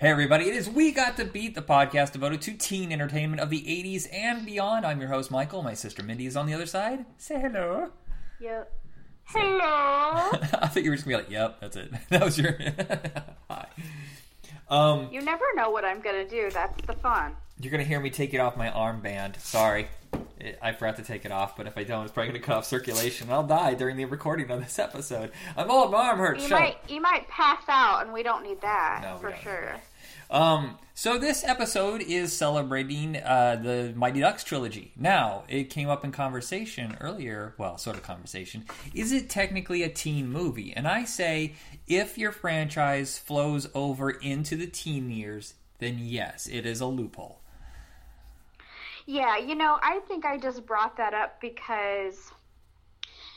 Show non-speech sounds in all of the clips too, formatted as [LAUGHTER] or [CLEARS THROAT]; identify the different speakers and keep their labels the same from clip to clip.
Speaker 1: Hey everybody, it is We Got to Beat, the podcast devoted to teen entertainment of the 80s and beyond. I'm your host, Michael. My sister Mindy is on the other side. Say hello.
Speaker 2: Yep. Hello. [LAUGHS] [LAUGHS]
Speaker 1: I thought you were just gonna be like, yep, that's it. [LAUGHS] That was your hi. Um,
Speaker 2: You never know what I'm gonna do. That's the fun.
Speaker 1: you're gonna hear me take it off my armband. Sorry. I forgot to take it off, but if I don't, it's probably gonna cut off circulation. I'll die during the recording of this episode. I'm old, my arm hurts.
Speaker 2: You
Speaker 1: Shut up.
Speaker 2: might you might pass out, and we don't need that
Speaker 1: No,
Speaker 2: for sure.
Speaker 1: Um, so this episode is celebrating uh, the Mighty Ducks trilogy. Now, it came up in conversation earlier, well, sort of conversation. Is it technically a teen movie? And I say, if your franchise flows over into the teen years, then yes, it is a loophole.
Speaker 2: Yeah, you know, I think I just brought that up because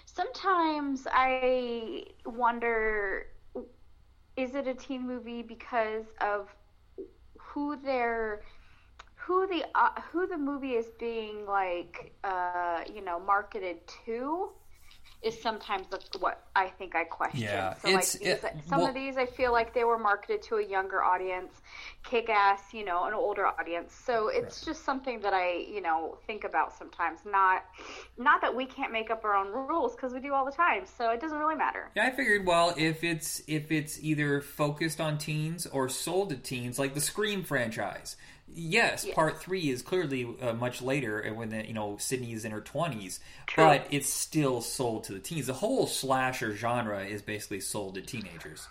Speaker 2: sometimes I wonder is it a teen movie because of who they're who the uh, who the movie is being like uh, you know marketed to is sometimes the, what I think I question.
Speaker 1: Yeah,
Speaker 2: so like these,
Speaker 1: it-
Speaker 2: some
Speaker 1: well-
Speaker 2: of these I feel like they were marketed to a younger audience, kick ass, you know, an older audience. So it's just something that I, you know, think about sometimes. Not not that we can't make up our own rules because we do all the time. So it doesn't really matter.
Speaker 1: Yeah, I figured, well, if it's if it's either focused on teens or sold to teens, like the Scream franchise, yes,
Speaker 2: Yes.
Speaker 1: part three is clearly uh, much later, and when the, you know Sidney is in her twenties, but it's still sold to the teens. The whole slasher genre is basically sold to teenagers.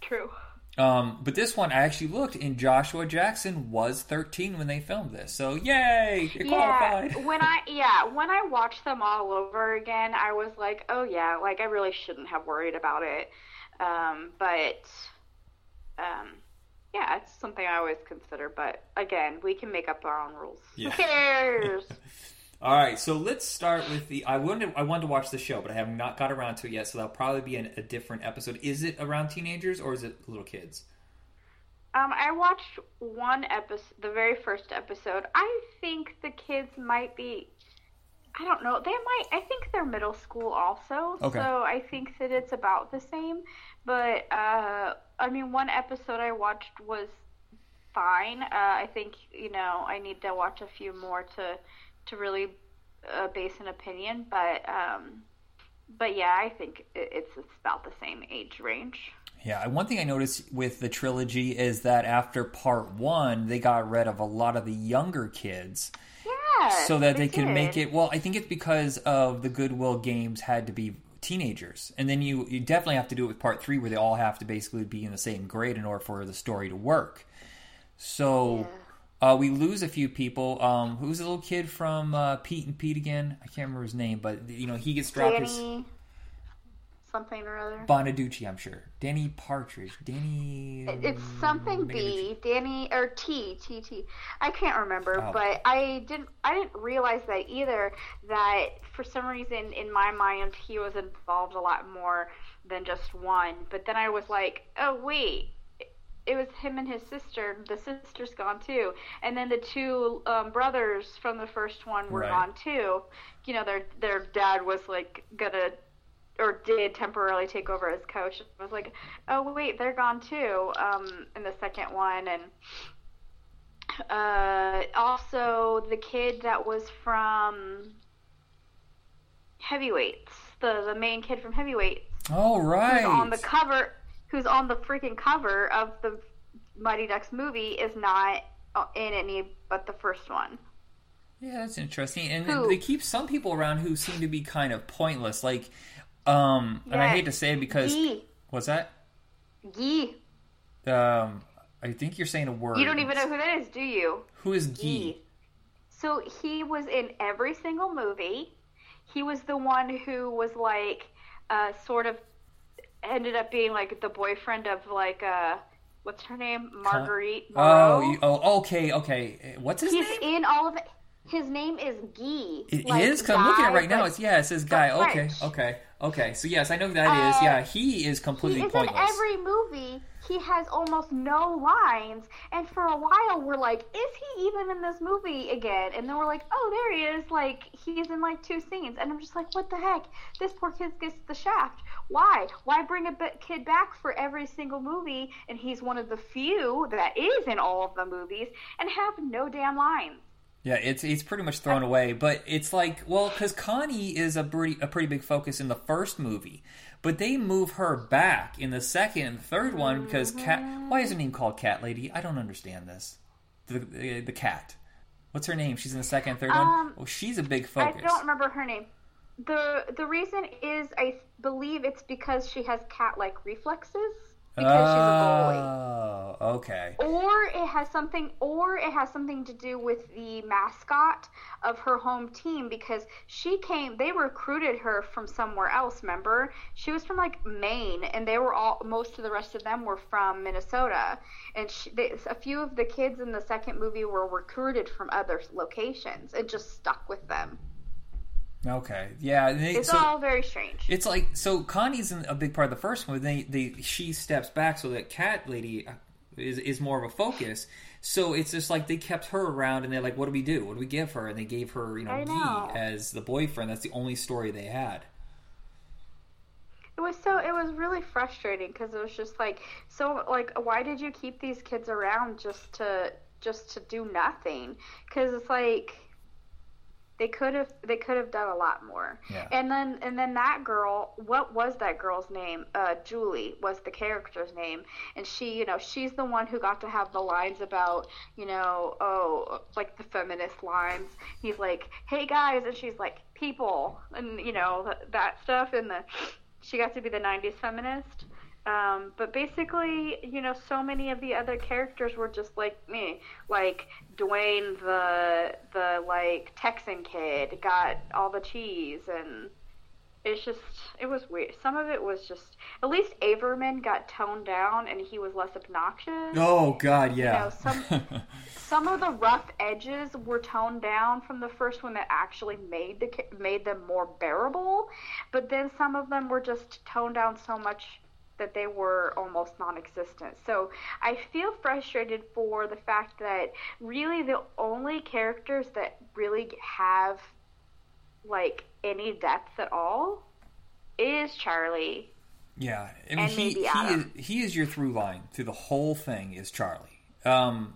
Speaker 2: True.
Speaker 1: Um, but this one, I actually looked, and Joshua Jackson was thirteen when they filmed this, so yay, it
Speaker 2: Yeah,
Speaker 1: qualified. [LAUGHS]
Speaker 2: when I yeah when I watched them all over again, I was like, oh yeah, like I really shouldn't have worried about it. Um, but um, yeah, it's something I always consider. But again, we can make up our own rules.
Speaker 1: Yeah.
Speaker 2: Who cares? [LAUGHS]
Speaker 1: All right, so let's start with the. I wanted I wanted to watch the show, but I have not got around to it yet. So that'll probably be an, a different episode. Is it around teenagers or is it little kids?
Speaker 2: Um, I watched one episode, the very first episode. I think the kids might be. I don't know. They might. I think they're middle school also.
Speaker 1: Okay.
Speaker 2: So I think that it's about the same. But uh, I mean, one episode I watched was fine. Uh, I think you know I need to watch a few more to to really uh, base an opinion. But um, but yeah, I think it's it's about the same age range.
Speaker 1: Yeah, one thing I noticed with the trilogy is that after part one, they got rid of a lot of the younger kids
Speaker 2: Yeah.
Speaker 1: so that they, can
Speaker 2: did.
Speaker 1: make it. Well, I think it's because of the Goodwill games had to be teenagers, and then you you definitely have to do it with part three, where they all have to basically be in the same grade in order for the story to work. So. Uh, we lose a few people. Um, who's the little kid from uh, Pete and Pete again? I can't remember his name, but you know he gets dropped. His
Speaker 2: Danny something or other.
Speaker 1: Bonaducci, I'm sure. Danny Partridge. Danny.
Speaker 2: It's something B, Danny or T, T T. I can't remember,
Speaker 1: Oh.
Speaker 2: but I didn't I didn't realize that either that for some reason in my mind he was involved a lot more than just one. But then I was like, "Oh, wait. It was him and his sister. The sister's gone too, and then the two um, brothers from the first one were
Speaker 1: Right.
Speaker 2: gone too. You know, their their dad was like gonna or did temporarily take over as coach. I was like, oh wait, they're gone too. Um, in the second one, and uh, also the kid that was from Heavyweights, the the main kid from Heavyweights,
Speaker 1: Oh right.
Speaker 2: who's on the cover, who's on the freaking cover of the Mighty Ducks movie, is not uh, in any but the first one.
Speaker 1: Yeah, that's interesting. And
Speaker 2: Who?
Speaker 1: they keep some people around who seem to be kind of pointless. Like, um, and I hate to say it because
Speaker 2: Gee,
Speaker 1: what's that?
Speaker 2: Gee,
Speaker 1: Um, I think you're saying a word.
Speaker 2: you don't even know who that is, do you?
Speaker 1: who is Guy.
Speaker 2: He. So he was in every single movie. He was the one who was like, uh, sort of, ended up being like the boyfriend of like, uh, what's her name, Marguerite.
Speaker 1: Oh, you, oh, okay, okay. What's his
Speaker 2: he's
Speaker 1: name?
Speaker 2: He's in all of it. His name is Guy.
Speaker 1: It
Speaker 2: like
Speaker 1: is? I'm looking at it right now. It's yeah. It says guy. Okay, okay, okay. So yes, I know who that is.
Speaker 2: Uh,
Speaker 1: Yeah, he is completely
Speaker 2: He is
Speaker 1: pointless.
Speaker 2: in every movie. He has almost no lines, and for a while we're like, "Is he even in this movie again?" And then we're like, "Oh, there he is! Like he's in like two scenes." And I'm just like, "What the heck? This poor kid gets the shaft. Why? Why bring a kid back for every single movie, and he's one of the few that is in all of the movies, and have no damn lines?
Speaker 1: Yeah, it's it's pretty much thrown away. But it's like, well, because Connie is a pretty a pretty big focus in the first movie, but they move her back in the second and third one because cat. Why is her name called Cat Lady? I don't understand this. The the, the cat. What's her name? She's in the second and third
Speaker 2: Um,
Speaker 1: one. Well, she's a big focus.
Speaker 2: I don't remember her name. the The reason is, I believe it's because she has cat-like reflexes because she's a bully.
Speaker 1: Oh, okay.
Speaker 2: or it has something or it has something to do with the mascot of her home team because she came they recruited her from somewhere else remember she was from like maine and they were all most of the rest of them were from minnesota and she, they, a few of the kids in the second movie were recruited from other locations and just stuck with them
Speaker 1: Okay. Yeah. They,
Speaker 2: it's
Speaker 1: so,
Speaker 2: all very strange
Speaker 1: It's like so Connie's in a big part of the first one. They they she steps back so that cat lady is is more of a focus. So it's just like they kept her around and they're like, what do we do? What do we give her? And they gave her you know, Guy as the boyfriend. That's the only story they had.
Speaker 2: It was so it was really frustrating because it was just like so like why did you keep these kids around just to just to do nothing? Because it's like they could have they could have done a lot more.
Speaker 1: Yeah.
Speaker 2: And then and then that girl, what was that girl's name? Uh, Julie was the character's name, and she you know she's the one who got to have the lines about you know oh like the feminist lines. He's like hey guys, and she's like people, and you know that stuff and the she got to be the 90s feminist. Um, but basically, you know, so many of the other characters were just like me, like Dwayne, the the like Texan kid, got all the cheese, and it's just it was weird. Some of it was just at least Averman got toned down, and he was less obnoxious.
Speaker 1: Oh God, yeah.
Speaker 2: know, some- [LAUGHS] Some of the rough edges were toned down from the first one that actually made the made them more bearable, but then some of them were just toned down so much that they were almost non-existent. So I feel frustrated for the fact that really the only characters that really have like any depth at all is Charlie.
Speaker 1: yeah. I mean,
Speaker 2: And
Speaker 1: he
Speaker 2: maybe
Speaker 1: he is,
Speaker 2: Adam.
Speaker 1: he is your through line through the whole thing. Is Charlie. Um,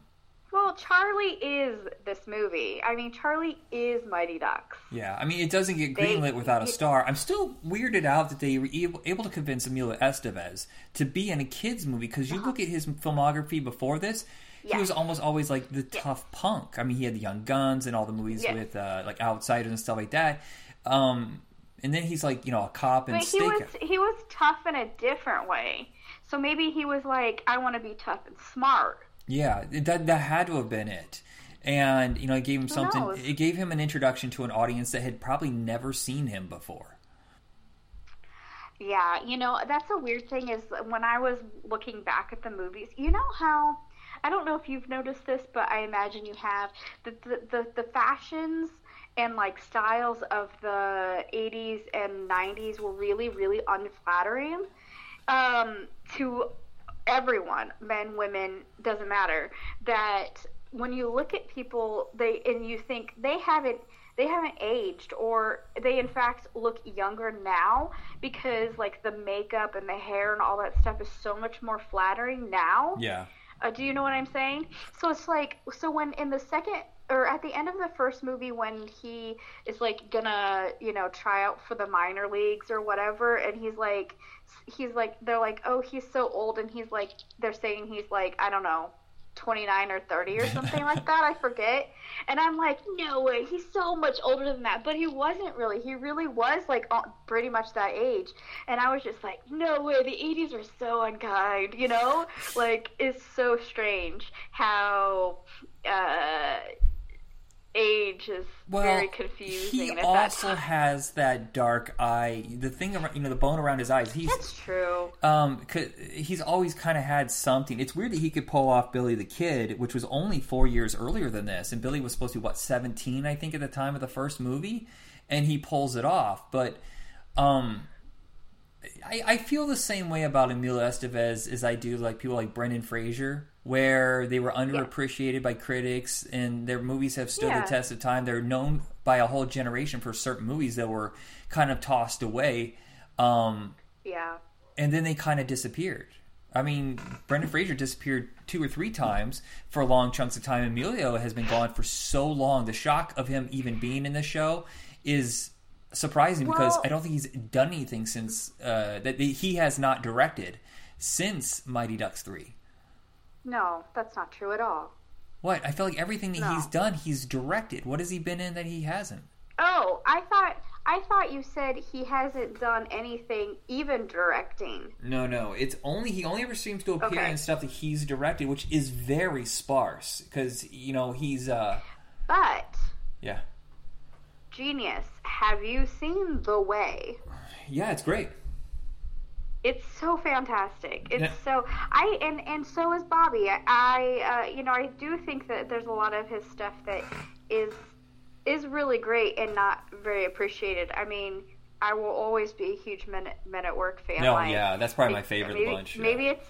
Speaker 2: Well, Charlie is this movie. I mean, Charlie is Mighty Ducks.
Speaker 1: Yeah, I mean, it doesn't get
Speaker 2: They-
Speaker 1: greenlit without a star. I'm still weirded out that they were able, able to convince Emilio Estevez to be in a kids movie because you look at his filmography before this, he
Speaker 2: Yeah.
Speaker 1: was almost always like the tough punk. I mean, he had the Young Guns and all the movies
Speaker 2: Yeah.
Speaker 1: with uh, like Outsiders and stuff like that. Um, and then he's like, you know, a cop and
Speaker 2: he was he was tough in a different way. So maybe he was like, I want to be tough and smart.
Speaker 1: Yeah, that that had to have been it. And you know, it gave him something.
Speaker 2: knows?
Speaker 1: It gave him an introduction to an audience that had probably never seen him before.
Speaker 2: Yeah, you know, that's a weird thing is when I was looking back at the movies, you know how I don't know if you've noticed this, but I imagine you have the the, the, the fashions and like styles of the 80s and 90s were really really unflattering um, to everyone, men, women, doesn't matter. That when you look at people, they and you think they haven't they haven't aged, or they in fact look younger now because like the makeup and the hair and all that stuff is so much more flattering now.
Speaker 1: Yeah.
Speaker 2: Uh, do you know what I'm saying? So it's like, so when in the second or at the end of the first movie, when he is like gonna, you know, try out for the minor leagues or whatever, and he's like, he's like, they're like, oh, he's so old, and he's like, they're saying he's like, I don't know, 29 or 30 or something like that. I forget. And I'm like, no way, he's so much older than that. But he wasn't really. He really was like pretty much that age. And I was just like, no way, the 80s are so unkind, you know? Like, it's so strange how uh, age is
Speaker 1: Well,
Speaker 2: very confusing.
Speaker 1: he also has that dark eye. The thing, around, you know, the bone around his eyes. He's
Speaker 2: That's true.
Speaker 1: um, he's always kind of had something. It's weird that he could pull off Billy the Kid, which was only four years earlier than this, and Billy was supposed to be what seventeen, I think, at the time of the first movie, and he pulls it off. But um, I, I feel the same way about Emilio Estevez as I do like people like Brendan Fraser, where they were underappreciated by critics and their movies have stood
Speaker 2: Yeah.
Speaker 1: the test of time. They're known by a whole generation for certain movies that were kind of tossed away. Um,
Speaker 2: Yeah.
Speaker 1: and then they kind of disappeared. I mean, Brendan Fraser disappeared two or three times for long chunks of time. Emilio has been gone for so long. The shock of him even being in the show is surprising because I don't think he's done anything since uh, that he has not directed since Mighty Ducks three.
Speaker 2: No, that's not true at all.
Speaker 1: What? I feel like everything that
Speaker 2: No.
Speaker 1: he's done, he's directed. What has he been in that he hasn't?
Speaker 2: Oh, I thought I thought you said he hasn't done anything, even directing.
Speaker 1: No, no. It's only he only ever seems to appear
Speaker 2: Okay.
Speaker 1: in stuff that he's directed, which is very sparse because you know he's uh
Speaker 2: But
Speaker 1: yeah
Speaker 2: genius, have you seen The Way?
Speaker 1: yeah it's great.
Speaker 2: It's so fantastic. It's
Speaker 1: Yeah.
Speaker 2: so I and and so is Bobby. I, uh, you know I do think that there's a lot of his stuff that is is really great and not very appreciated. I mean, I will always be a huge Men, Men at Work fan.
Speaker 1: No,
Speaker 2: like,
Speaker 1: yeah, that's probably my favorite of
Speaker 2: maybe,
Speaker 1: the bunch. yeah.
Speaker 2: Maybe it's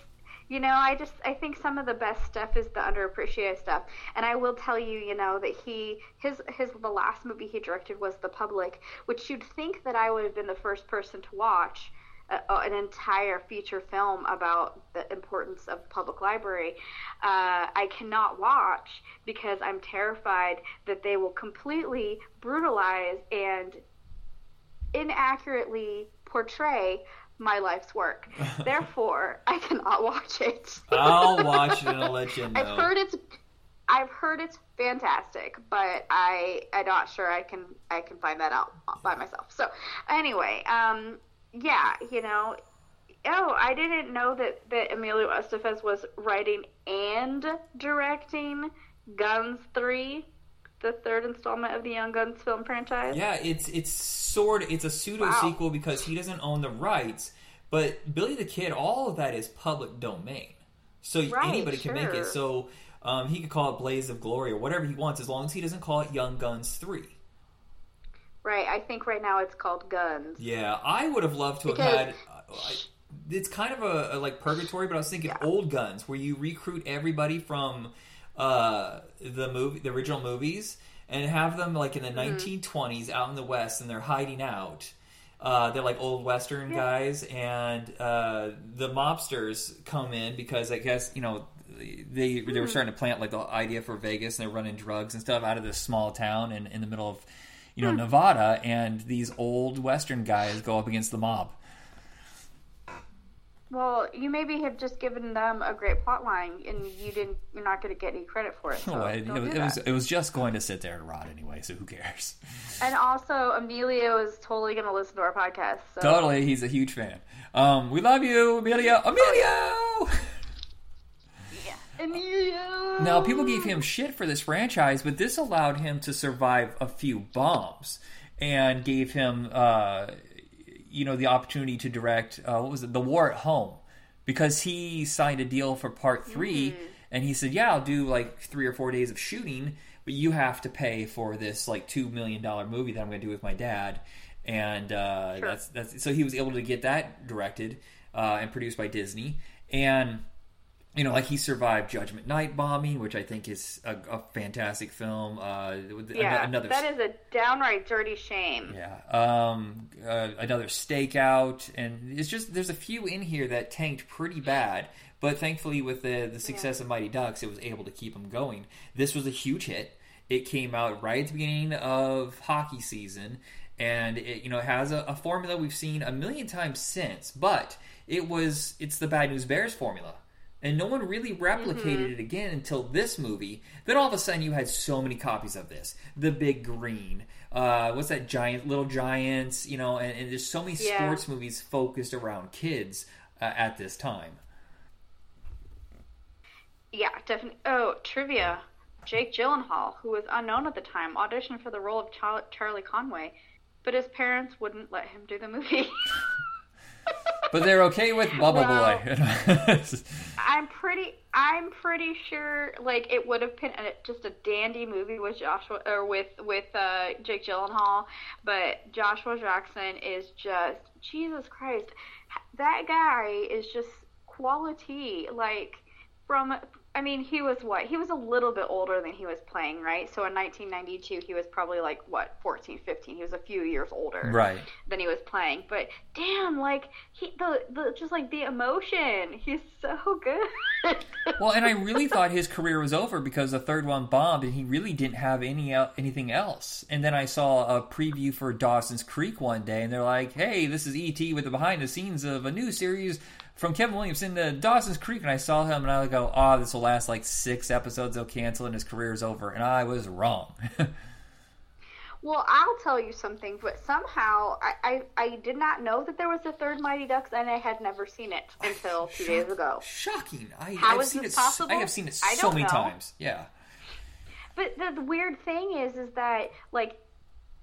Speaker 2: you know I just I think some of the best stuff is the underappreciated stuff. And I will tell you, you know that he his his the last movie he directed was The Public, which you'd think that I would have been the first person to watch. Uh, uh, an entire feature film about the importance of public library. Uh, I cannot watch because I'm terrified that they will completely brutalize and inaccurately portray my life's work. [LAUGHS] Therefore, I cannot watch it.
Speaker 1: I'll watch it and I'll let you [LAUGHS] know.
Speaker 2: I've heard it's I've heard it's fantastic, but I I'm not sure I can I can find that out by myself. So anyway, um yeah, you know Oh, I didn't know that, that Emilio Estevez was writing and directing Guns 3, the third installment of the Young Guns film franchise.
Speaker 1: Yeah, it's it's sort it's a pseudo sequel because he doesn't own the rights. But Billy the Kid, all of that is public domain, so
Speaker 2: Right,
Speaker 1: anybody can make it. So um, he could call it Blaze of Glory or whatever he wants, as long as he doesn't call it Young Guns Three.
Speaker 2: Right, I think right now it's called Guns.
Speaker 1: Yeah, I would have loved to have had. Uh, it's kind of a, a like purgatory, but I was thinking old guns, where you recruit everybody from uh, the movie, the original movies, and have them like in the
Speaker 2: Mm-hmm.
Speaker 1: 1920s out in the West, and they're hiding out. Uh, they're like old Western guys, and uh, the mobsters come in because I guess you know they they were starting to plant like the idea for Vegas, and they're running drugs and stuff out of this small town in, in the middle of you know
Speaker 2: Hmm.
Speaker 1: Nevada, and these old Western guys go up against the mob.
Speaker 2: Well, you maybe have just given them a great plot line, and you didn't. You're not going to get any credit for it. [LAUGHS] So
Speaker 1: Oh, it, it, it was it was just going to sit there and rot anyway, so who cares? [LAUGHS]
Speaker 2: And also, Emilio is totally going to listen to our podcast. So.
Speaker 1: Totally, he's a huge fan. Um, we love you, Emilio. Emilio. [LAUGHS]
Speaker 2: Emilio.
Speaker 1: Now, people gave him shit for this franchise, but this allowed him to survive a few bombs and gave him, uh, you know, the opportunity to direct. Uh, what was it? The War at Home, because he signed a deal for part 3 and he said, "Yeah, I'll do like three or four days of shooting, but you have to pay for this like two million dollar movie that I'm going to do with my dad." And uh,
Speaker 2: Sure.
Speaker 1: that's that's so he was able to get that directed uh, and produced by Disney and you know, like he survived Judgment Night bombing, which I think is a, a fantastic film. Uh,
Speaker 2: Yeah,
Speaker 1: another,
Speaker 2: that is a downright dirty shame.
Speaker 1: yeah, um, uh, another stakeout, and it's just there's a few in here that tanked pretty bad. But thankfully, with the the success of Mighty Ducks, it was able to keep them going. This was a huge hit. It came out right at the beginning of hockey season, and it you know has a, a formula we've seen a million times since. But it was it's the Bad News Bears formula and no one really replicated it again until this movie. Then all of a sudden, you had so many copies of this. The Big Green, uh, what's that giant, Little Giants, you know, and, and there's so many
Speaker 2: Yeah.
Speaker 1: sports movies focused around kids uh, at this time.
Speaker 2: Yeah, definitely. Oh, trivia. Jake Gyllenhaal, who was unknown at the time, auditioned for the role of Char- Charlie Conway, but his parents wouldn't let him do the movie. [LAUGHS] [LAUGHS]
Speaker 1: But they're okay with Bubble
Speaker 2: Well-
Speaker 1: Boy. [LAUGHS]
Speaker 2: I'm pretty. I'm pretty sure, like it would have been a, just a dandy movie with Joshua or with with uh, Jake Gyllenhaal, but Joshua Jackson is just Jesus Christ. That guy is just quality. Like from I mean, he was what? He was a little bit older than he was playing, right? So in 1992, he was probably like what, 14, 15. He was a few years older,
Speaker 1: right,
Speaker 2: than he was playing. But damn, like he the the just like the emotion, he's so good. [LAUGHS]
Speaker 1: well, and I really thought his career was over because the third one bombed, and he really didn't have any anything else. And then I saw a preview for Dawson's Creek one day, and they're like, "Hey, this is ET with the behind the scenes of a new series." From Kevin Williamson to Dawson's Creek, and I saw him, and I go, "Oh, this will last like six episodes. They'll cancel, and his career is over." And I was wrong. [LAUGHS]
Speaker 2: well, I'll tell you something, but somehow I, I, I did not know that there was a third Mighty Ducks, and I had never seen it until two days ago.
Speaker 1: Shocking! I,
Speaker 2: How
Speaker 1: I've
Speaker 2: is
Speaker 1: seen
Speaker 2: this
Speaker 1: it.
Speaker 2: possible?
Speaker 1: I have seen it so many
Speaker 2: know.
Speaker 1: times. Yeah.
Speaker 2: But the, the weird thing is, is that like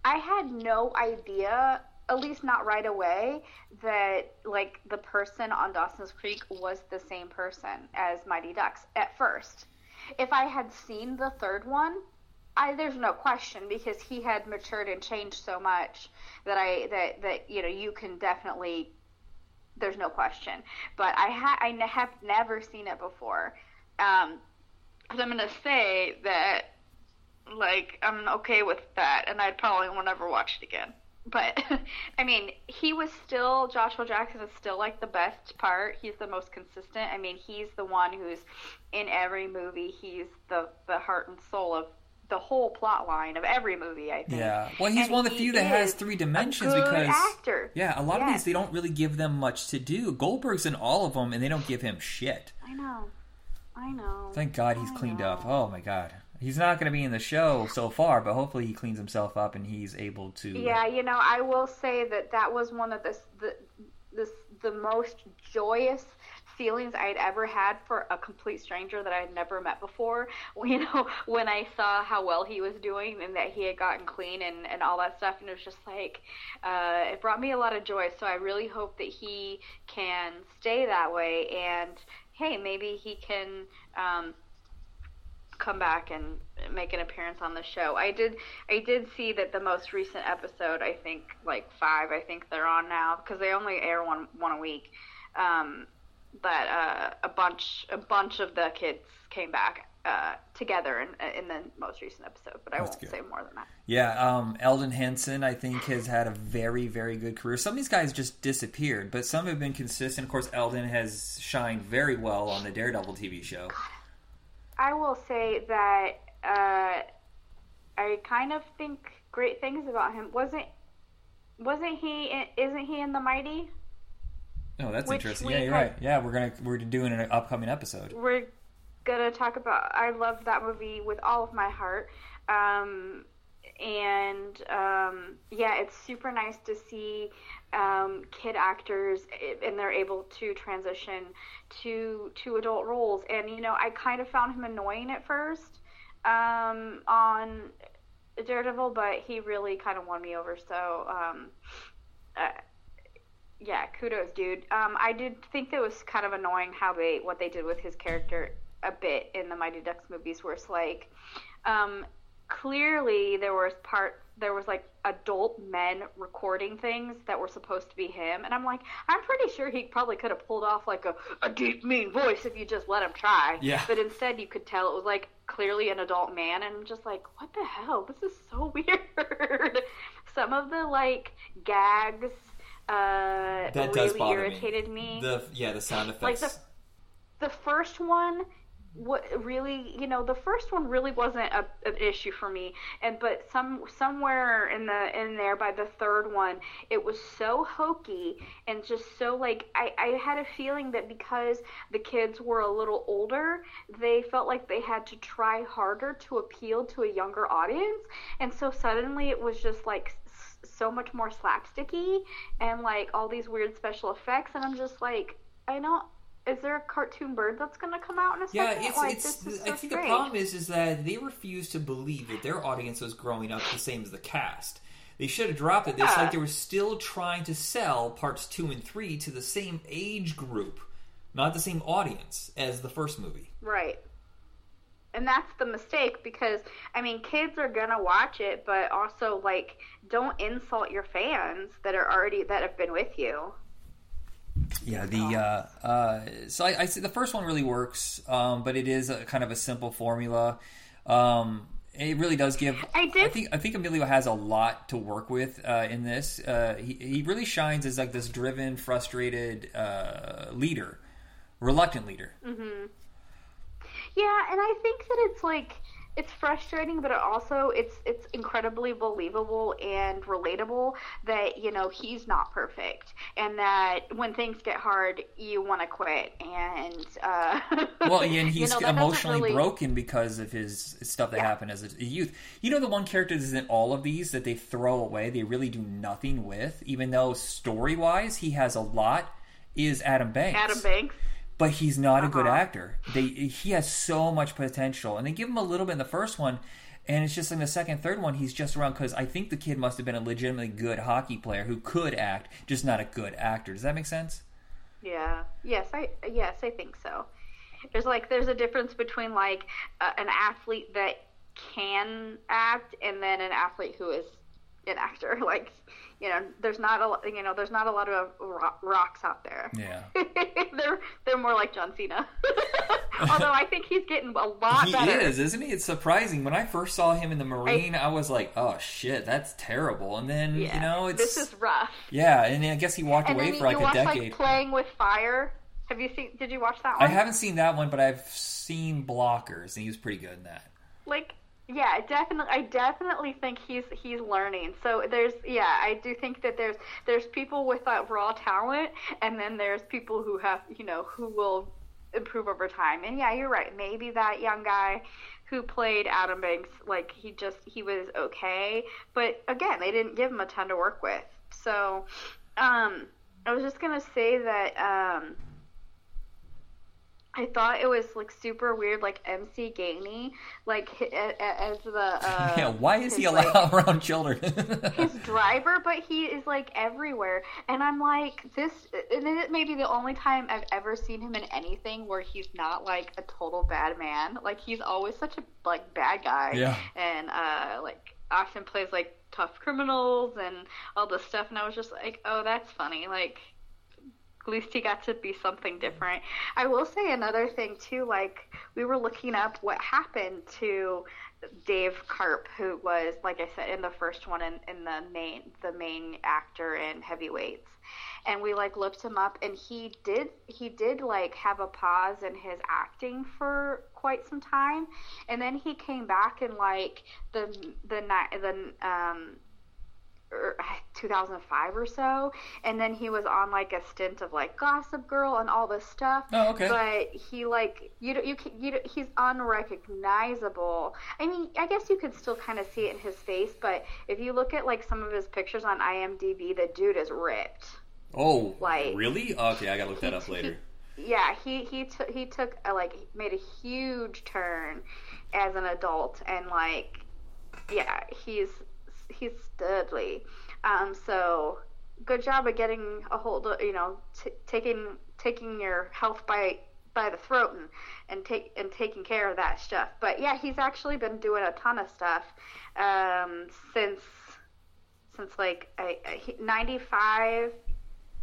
Speaker 2: I had no idea, at least not right away, that like the person on Dawson's Creek was the same person as Mighty Ducks at first. If I had seen the third one, I there's no question because he had matured and changed so much that I that that you know you can definitely there's no question. But I ha- I have never seen it before. Um, I'm gonna say that like I'm okay with that, and I'd probably won't ever watch it again. But [LAUGHS] I mean, he was still Joshua Jackson is still like the best part. He's the most consistent. I mean, he's the one who's in every movie. He's the the heart and soul of the whole plot line of every movie. I think.
Speaker 1: Yeah. Well, he's
Speaker 2: And
Speaker 1: one of the few that has three dimensions because
Speaker 2: actor.
Speaker 1: yeah, a lot of these they don't really give them much to do. Goldberg's in all of them, and they don't give him shit.
Speaker 2: I know. I know.
Speaker 1: Thank God he's
Speaker 2: I
Speaker 1: cleaned
Speaker 2: know.
Speaker 1: up. Oh my God. He's not going to be in the show so far, but hopefully he cleans himself up and he's able to.
Speaker 2: Yeah, you know, I will say that that was one of the the this the most joyous feelings I'd ever had for a complete stranger that I'd never met before. [LAUGHS] You know, when I saw how well he was doing and that he had gotten clean and and all that stuff, and it was just like uh, it brought me a lot of joy. So I really hope that he can stay that way, and hey, maybe he can. Um, come back and make an appearance on the show. I did I did see that the most recent episode, I think like 5, I think they're on now because they only air one one a week. Um but uh, a bunch a bunch of the kids came back uh, together in in the most recent episode, but I
Speaker 1: That's
Speaker 2: won't
Speaker 1: good.
Speaker 2: say more than that.
Speaker 1: Yeah, um, Elden Henson, I think, has had a very, very good career. Some of these guys just disappeared, but some have been consistent. Of course, Elden has shined very well on the Daredevil TV show.
Speaker 2: I will say that uh, I kind of think great things about him. Wasn't wasn't he? in- Isn't he in the Mighty?
Speaker 1: Oh, that's
Speaker 2: Which
Speaker 1: interesting. Yeah, you're
Speaker 2: had-
Speaker 1: right. Yeah, we're gonna we're doing an upcoming episode.
Speaker 2: we're gonna talk about. I love that movie with all of my heart, um, and um, yeah, it's super nice to see um, kid actors and they're able to transition to to adult roles. And you know, I kind of found him annoying at first um, on Daredevil, but he really kind of won me over. So. Um, uh, yeah, kudos, dude. Um, I did think that was kind of annoying how they what they did with his character a bit in the Mighty Ducks movies, where it's like, um, clearly there was part there was like adult men recording things that were supposed to be him, and I'm like, I'm pretty sure he probably could have pulled off like a, a deep mean voice if you just let him try.
Speaker 1: Yeah.
Speaker 2: But instead, you could tell it was like clearly an adult man, and I'm just like, what the hell? This is so [LAUGHS] weird. Some of the like gags uh,
Speaker 1: That
Speaker 2: really irritated me.
Speaker 1: The yeah, the sound effects
Speaker 2: Like
Speaker 1: effects.
Speaker 2: the first one what really you know the first one really wasn't a, an issue for me. And but some somewhere in the in there by the third one it was so hokey and just so like I, I had a feeling that because the kids were a little older they felt like they had to try harder to appeal to a younger audience. And so suddenly it was just like so much more slapsticky and like all these weird special effects. And i'm just like i don't is there a cartoon bird that's going to come out in a
Speaker 1: Yeah,
Speaker 2: second?
Speaker 1: it's
Speaker 2: like,
Speaker 1: it's. I think
Speaker 2: strange.
Speaker 1: the problem is is that they refuse to believe that their audience was growing up the same as the cast. They should have dropped it. It's
Speaker 2: Yeah.
Speaker 1: like they were still trying to sell parts two and three to the same age group, not the same audience as the first movie.
Speaker 2: Right. And that's the mistake because I mean kids are gonna watch it, but also like don't insult your fans that are already that have been with you.
Speaker 1: Yeah, the uh, uh, so I, I see the first one really works, um, but it is a kind of a simple formula. Um, it really does give.
Speaker 2: I did-
Speaker 1: think I think Emilio has a lot to work with uh, in this. Uh, he he really shines as like this driven, frustrated uh, leader, reluctant leader.
Speaker 2: Mm-hmm. Yeah, and I think that it's like it's frustrating, but it also it's it's incredibly believable and relatable that you know he's not perfect, and that when things get hard, you want to quit, and uh, [LAUGHS]
Speaker 1: Well, and
Speaker 2: you
Speaker 1: he's
Speaker 2: know,
Speaker 1: emotionally
Speaker 2: really-
Speaker 1: broken because of his stuff that
Speaker 2: Yeah.
Speaker 1: happened as a youth. You know, the one character that's in all of these that they throw away, they really do nothing with, even though story wise he has a lot, is Adam Banks.
Speaker 2: Adam Banks.
Speaker 1: But he's not a good
Speaker 2: Uh-huh.
Speaker 1: actor. They he has so much potential, and they give him a little bit in the first one, and it's just in the second, third one he's just around because I think the kid must have been a legitimately good hockey player who could act, just not a good actor. Does that make sense?
Speaker 2: Yeah. Yes, I yes, I think so. There's like there's a difference between like uh, an athlete that can act and then an athlete who is an actor. [LAUGHS] Like, you know, there's not a lo- you know, there's not a lot of ro- rocks out there.
Speaker 1: Yeah. [LAUGHS]
Speaker 2: they're they're more like John Cena. [LAUGHS] Although I think he's getting a lot
Speaker 1: He
Speaker 2: better.
Speaker 1: is, isn't he? It's surprising. When I first saw him in the Marine, I, was like, "Oh shit, that's terrible." And then
Speaker 2: Yeah.
Speaker 1: you know, it's
Speaker 2: this is rough.
Speaker 1: yeah. And I guess he walked
Speaker 2: And
Speaker 1: away
Speaker 2: then
Speaker 1: for
Speaker 2: you
Speaker 1: like a
Speaker 2: watch
Speaker 1: decade.
Speaker 2: like Playing with Fire. Have you seen? Did you watch that one?
Speaker 1: I haven't seen that one, but I've seen Blockers, and he was pretty good in that.
Speaker 2: like yeah I definitely i definitely think he's he's learning. So there's yeah i do think that there's there's people with that raw talent and then there's people who have you know who will improve over time. And yeah you're right. Maybe that young guy who played adam banks like he just he was okay. But again they didn't give him a ton to work with. So um i was just gonna say that um I thought it was like super weird, like MC Gainey, like hi- a- a- as the [LAUGHS] uh,
Speaker 1: yeah, why is he
Speaker 2: his, like,
Speaker 1: allowed around children? [LAUGHS]
Speaker 2: his driver, but he is like everywhere. And I'm like, this, and it may be the only time I've ever seen him in anything where he's not like a total bad man. Like he's always such a like bad guy.
Speaker 1: Yeah.
Speaker 2: And uh, like often plays like tough criminals and all this stuff. And I was just like, oh, that's funny. Like at least he got to be something different. I will say another thing too, like we were looking up what happened to Dave Karp, who was, like I said, in the first one and in, the main the main actor in Heavyweights. And we like looked him up and he did he did like have a pause in his acting for quite some time. And then he came back and like the the the um Er, [SIGHS] or 2005 or so, and then he was on like a stint of like Gossip Girl and all this stuff.
Speaker 1: Oh, okay.
Speaker 2: But he like you you you he's unrecognizable. I mean, I guess you could still kind of see it in his face, but if you look at like some of his pictures on IMDb, the dude is ripped.
Speaker 1: oh,
Speaker 2: like-
Speaker 1: really? Okay, I gotta look that up later.
Speaker 2: Yeah, he he took he took a, like made a huge turn as an adult, and like yeah, he's he's studly. Um, so good job of getting a hold of you know t- taking taking your health by by the throat and and take and taking care of that stuff. But yeah, he's actually been doing a ton of stuff um, since since like I, I, he- 95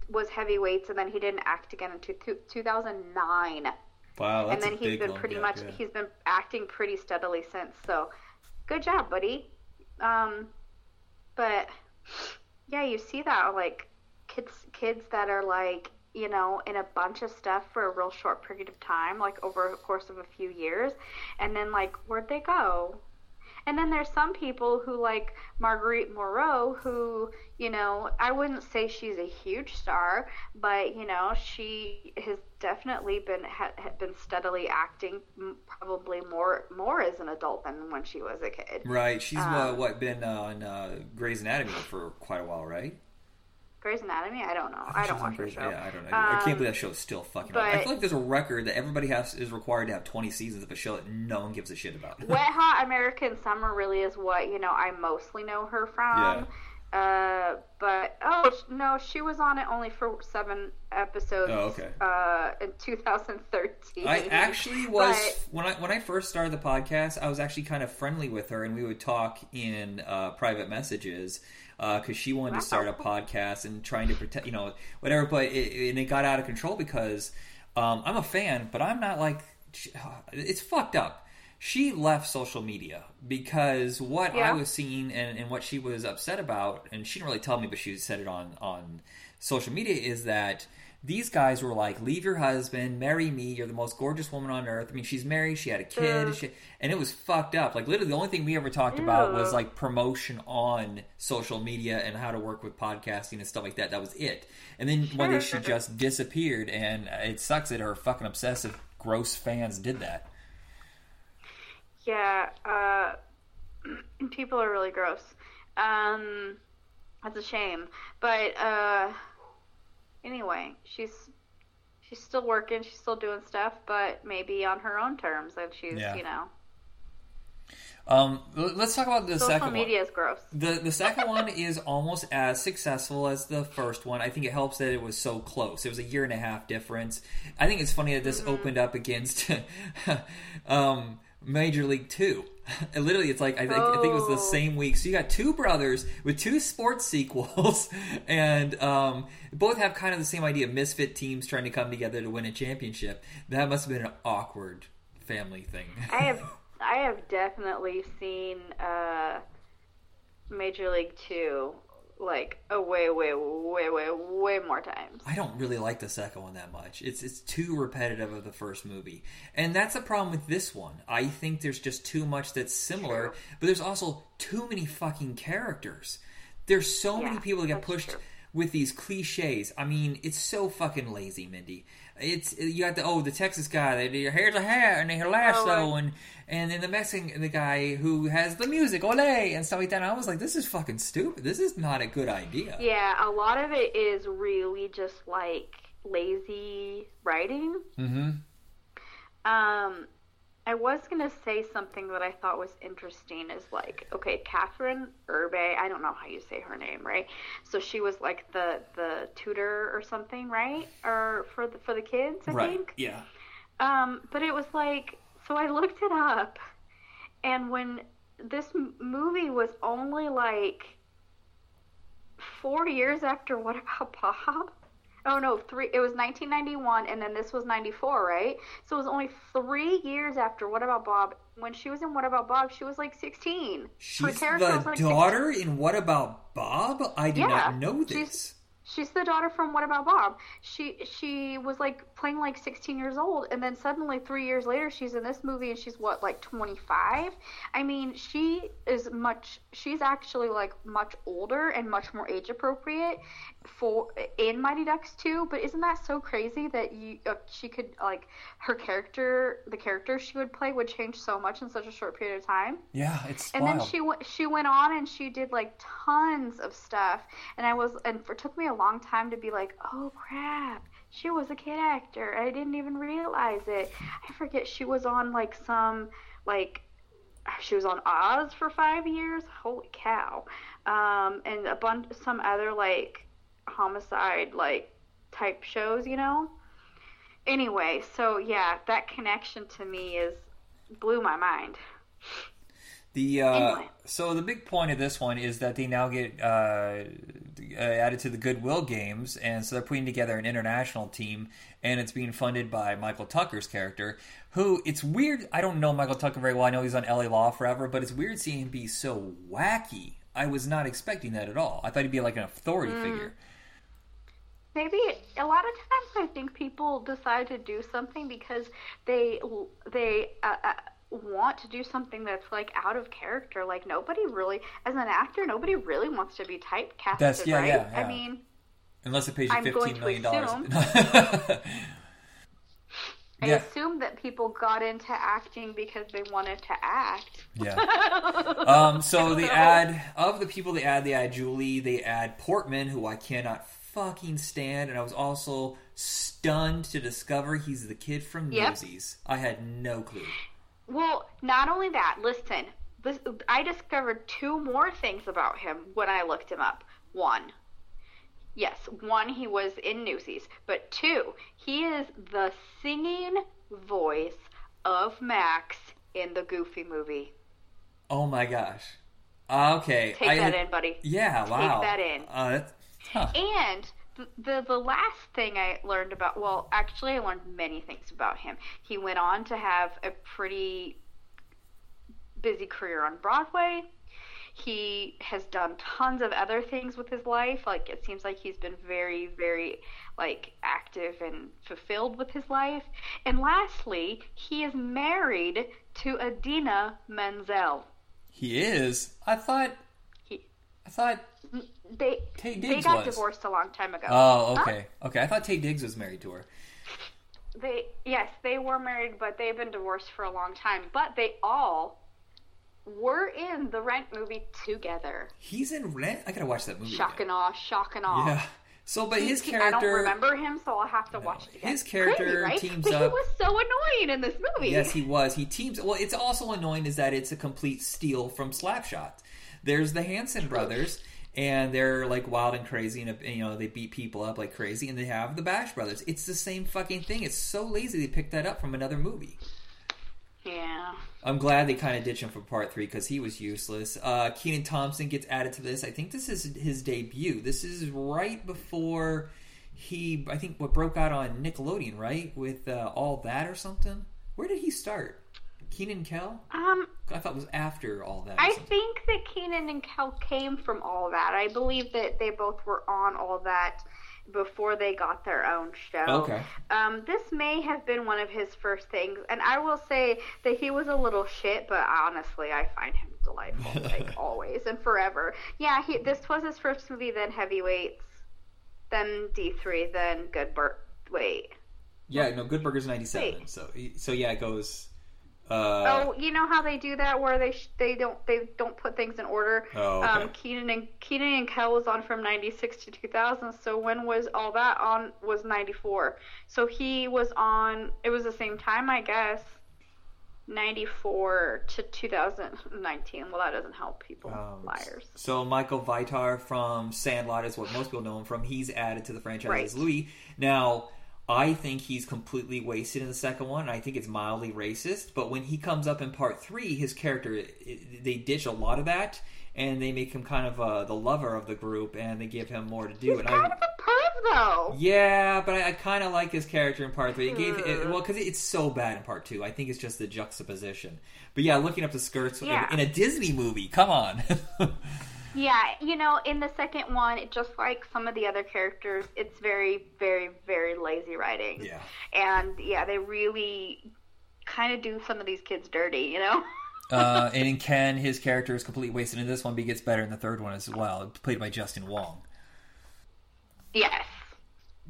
Speaker 2: was heavyweights and then he didn't act again until two, 2009
Speaker 1: Wow,
Speaker 2: and then
Speaker 1: a
Speaker 2: he's
Speaker 1: big
Speaker 2: been pretty much
Speaker 1: yeah.
Speaker 2: he's been acting pretty steadily since so good job buddy um but yeah you see that like kids kids that are like you know in a bunch of stuff for a real short period of time like over a course of a few years and then like where'd they go and then there's some people who like Marguerite Moreau, who, you know, I wouldn't say she's a huge star, but, you know, she has definitely been ha, ha- been steadily acting probably more more as an adult than when she was a kid.
Speaker 1: Right, she's uh,
Speaker 2: Um,
Speaker 1: what been uh, on uh, Grey's Anatomy for quite a while, right?
Speaker 2: Grey's Anatomy, I don't know. I
Speaker 1: She's
Speaker 2: don't
Speaker 1: on
Speaker 2: watch
Speaker 1: Grey's-
Speaker 2: show.
Speaker 1: Yeah, I don't know. I can't
Speaker 2: Um,
Speaker 1: believe that show is still fucking. on. I feel like there's a record that everybody has is required to have 20 seasons of a show that no one gives a shit about. [LAUGHS]
Speaker 2: Wet Hot American Summer really is what, you know, I mostly know her from. Uh, but oh no, she was on it only for seven episodes.
Speaker 1: Oh, okay.
Speaker 2: Uh, in 2013.
Speaker 1: I actually [LAUGHS] was
Speaker 2: But-
Speaker 1: when I when I first started the podcast. I was actually kind of friendly with her, and we would talk in uh, private messages because she wanted to start a podcast and trying to protect, you know, whatever. But it, and it got out of control because um, I'm a fan, but I'm not like it's fucked up. She left social media because what I was seeing and, and what she was upset about, and she didn't really tell me, but she said it on on social media, is that these guys were like, "Leave your husband, marry me. You're the most gorgeous woman on earth." I mean, she's married, she had a kid,
Speaker 2: Ugh.
Speaker 1: she, and it was fucked up. Like literally, the only thing we ever talked about was like promotion on social media and how to work with podcasting and stuff like that. That was it. And then one day she just disappeared, and it sucks that her fucking obsessive, gross fans did that.
Speaker 2: Yeah, uh, [CLEARS THROAT] people are really gross. Um, that's a shame. But uh, anyway, she's she's still working. She's still doing stuff, but maybe on her own terms. And she's
Speaker 1: Yeah.
Speaker 2: you know,
Speaker 1: Um, let's talk about the
Speaker 2: social
Speaker 1: second one.
Speaker 2: media is gross.
Speaker 1: The the second one [LAUGHS] is almost as successful as the first one. I think it helps that it was so close. It was a year and a half difference. I think it's funny that this opened up against [LAUGHS] um, Major League Two. [LAUGHS] And literally, it's like I think, I think it was the
Speaker 2: Oh.
Speaker 1: same week. So you got two brothers with two sports sequels, [LAUGHS] and um, both have kind of the same idea: misfit teams trying to come together to win a championship. That must have been an awkward family thing.
Speaker 2: I have [LAUGHS] I have definitely seen uh, Major League Two like a way, way, way, way, way more times.
Speaker 1: I don't really like the second one that much. It's it's too repetitive of the first movie, and that's a problem with this one. I think there's just too much that's similar,
Speaker 2: True.
Speaker 1: but there's also too many fucking characters. There's so many people that get pushed
Speaker 2: true.
Speaker 1: with these cliches. I mean, it's so fucking lazy, Mindy. It's you got the oh the Texas guy that your hair's a hat and a lasso
Speaker 2: Oh,
Speaker 1: and and then the Mexican the guy who has the music ole and stuff like that. And I was like, this is fucking stupid. This is not a good idea.
Speaker 2: Yeah, a lot of it is really just like lazy writing.
Speaker 1: Mm-hmm.
Speaker 2: Um, I was gonna say something that I thought was interesting. Is like, okay, Kathryn Erbe. I don't know how you say her name, right? So she was like the the tutor or something, right? Or for the for the kids, I
Speaker 1: Right.
Speaker 2: think.
Speaker 1: Yeah.
Speaker 2: Um, but it was like, so I looked it up, and when this m- movie was only like four years after What About Bob? Oh no, three. It was 1991, and then this was 94, right? So it was only three years after What About Bob. When she was in What About Bob, she was like 16.
Speaker 1: She's the
Speaker 2: like,
Speaker 1: daughter in What About Bob? I did
Speaker 2: Yeah,
Speaker 1: not know
Speaker 2: she's-
Speaker 1: this.
Speaker 2: She's the daughter from What About Bob? She she was like playing like 16 years old, and then suddenly three years later she's in this movie, and she's what like 25. I mean, she is much. She's actually like much older and much more age appropriate for in Mighty Ducks 2. But isn't that so crazy that you uh, she could like her character, the character she would play would change so much in such a short period of time?
Speaker 1: Yeah, it's
Speaker 2: and
Speaker 1: wild.
Speaker 2: then she went she went on and she did like tons of stuff and i was and it took me a long time to be like oh crap she was a kid actor i didn't even realize it i forget she was on like some like she was on oz for five years holy cow um and a bunch some other like homicide like type shows you know anyway so yeah that connection to me is blew my mind
Speaker 1: The uh,
Speaker 2: Anyway.
Speaker 1: so the big point of this one is that they now get uh, added to the Goodwill Games, and so they're putting together an international team, and it's being funded by Michael Tucker's character. Who it's weird. I don't know Michael Tucker very well. I know he's on LA Law forever, but it's weird seeing him be so wacky. I was not expecting that at all. I thought he'd be like an authority
Speaker 2: Mm.
Speaker 1: figure.
Speaker 2: Maybe a lot of times I think people decide to do something because they they uh, uh, want to do something that's like out of character. Like nobody really, as an actor, nobody really wants to be typecasted,
Speaker 1: That's- yeah,
Speaker 2: right?
Speaker 1: yeah, yeah.
Speaker 2: I mean,
Speaker 1: Unless it pays you
Speaker 2: I'm going
Speaker 1: fifteen
Speaker 2: to
Speaker 1: million dollars. [LAUGHS]
Speaker 2: I
Speaker 1: Yeah.
Speaker 2: assume that people got into acting because they wanted to act.
Speaker 1: Yeah. [LAUGHS] Um, so they add of the people they add, they add Julie, they add Portman, who I cannot fucking stand, and I was also stunned to discover he's the kid from
Speaker 2: Yep.
Speaker 1: Newsies. I had no clue.
Speaker 2: Well, not only that, listen, this, I discovered two more things about him when I looked him up. One, yes, one, he was in Newsies, but two, he is the singing voice of Max in the Goofy movie.
Speaker 1: Oh my gosh. Uh, okay.
Speaker 2: Take
Speaker 1: I,
Speaker 2: that in, buddy.
Speaker 1: Yeah, wow.
Speaker 2: that in.
Speaker 1: Uh, that's, huh.
Speaker 2: And the, the the last thing I learned about well, actually I learned many things about him. He went on to have a pretty busy career on Broadway. He has done tons of other things with his life. Like it seems like he's been very, very like active and fulfilled with his life. And lastly, he is married to Idina Menzel.
Speaker 1: He is. I thought.
Speaker 2: He,
Speaker 1: I thought.
Speaker 2: They they got
Speaker 1: was.
Speaker 2: divorced a long time ago.
Speaker 1: Oh,
Speaker 2: Huh?
Speaker 1: okay. Okay. I thought Taye Diggs was married to her.
Speaker 2: They yes, they were married, but they've been divorced for a long time. But they all were in the Rent movie together.
Speaker 1: He's in Rent. I gotta watch that movie.
Speaker 2: Shock
Speaker 1: again.
Speaker 2: and awe, shock and awe.
Speaker 1: Yeah. So, but his character.
Speaker 2: I don't remember him, so I'll have to watch it again.
Speaker 1: his character
Speaker 2: Crazy, right?
Speaker 1: teams [LAUGHS]
Speaker 2: but
Speaker 1: up-
Speaker 2: He was so annoying in this movie.
Speaker 1: Yes, he was. He teams. Well, it's also annoying is that it's a complete steal from Slapshot. There's the Hanson brothers, and they're like wild and crazy, and you know they beat people up like crazy. And they have the Bash brothers. It's the same fucking thing. It's so lazy they picked that up from another movie.
Speaker 2: Yeah.
Speaker 1: I'm glad they kind of ditched him for part three because he was useless. Uh, Kenan Thompson gets added to this. I think this is his debut. This is right before he, I think, what broke out on Nickelodeon, right? With uh, all that or something. Where did he start? Kenan Kel?
Speaker 2: Um,
Speaker 1: I thought it was after all that.
Speaker 2: I think that Kenan and Kel came from all that. I believe that they both were on all that before they got their own show.
Speaker 1: Okay.
Speaker 2: Um, this may have been one of his first things, and I will say that he was a little shit, but honestly, I find him delightful, [LAUGHS] like always and forever. Yeah, he. This was his first movie, then Heavyweights, then D three, then Good Burt. Wait.
Speaker 1: Yeah, no, Good Burger's 97.
Speaker 2: Wait.
Speaker 1: So, so yeah, it goes. Uh,
Speaker 2: oh, you know how they do that, where they sh- they don't they don't put things in order.
Speaker 1: Oh, okay.
Speaker 2: Um, Kenan and Kenan and Kel was on from '96 to 2000. So when was all that on? Was '94. So he was on. It was the same time, I guess. '94 to 2019. Well, that doesn't help people.
Speaker 1: Um,
Speaker 2: Liars.
Speaker 1: So Michael Vitar from Sandlot is what most people know him from. He's added to the franchise
Speaker 2: Right.
Speaker 1: as Louis. Now, I think he's completely wasted in the second one. I think it's mildly racist. But when he comes up in part three, his character it, they ditch a lot of that, and they make him kind of uh, the lover of the group, and they give him more to do.
Speaker 2: He's
Speaker 1: and
Speaker 2: kind
Speaker 1: I,
Speaker 2: of a perv, though.
Speaker 1: yeah, but I, I kind of like his character in part three. It gave it,
Speaker 2: Hmm.
Speaker 1: well because it's so bad in part two. I think it's just the juxtaposition. But yeah, looking up the skirts
Speaker 2: Yeah.
Speaker 1: in a Disney movie. Come on. [LAUGHS]
Speaker 2: Yeah, you know, in the second one, it, just like some of the other characters, it's very, very, very lazy writing.
Speaker 1: yeah.
Speaker 2: And yeah, they really kind of do some of these kids dirty, you know? [LAUGHS]
Speaker 1: uh, and in Ken, his character is completely wasted in this one, but he gets better in the third one as well, played by Justin Wong.
Speaker 2: yes.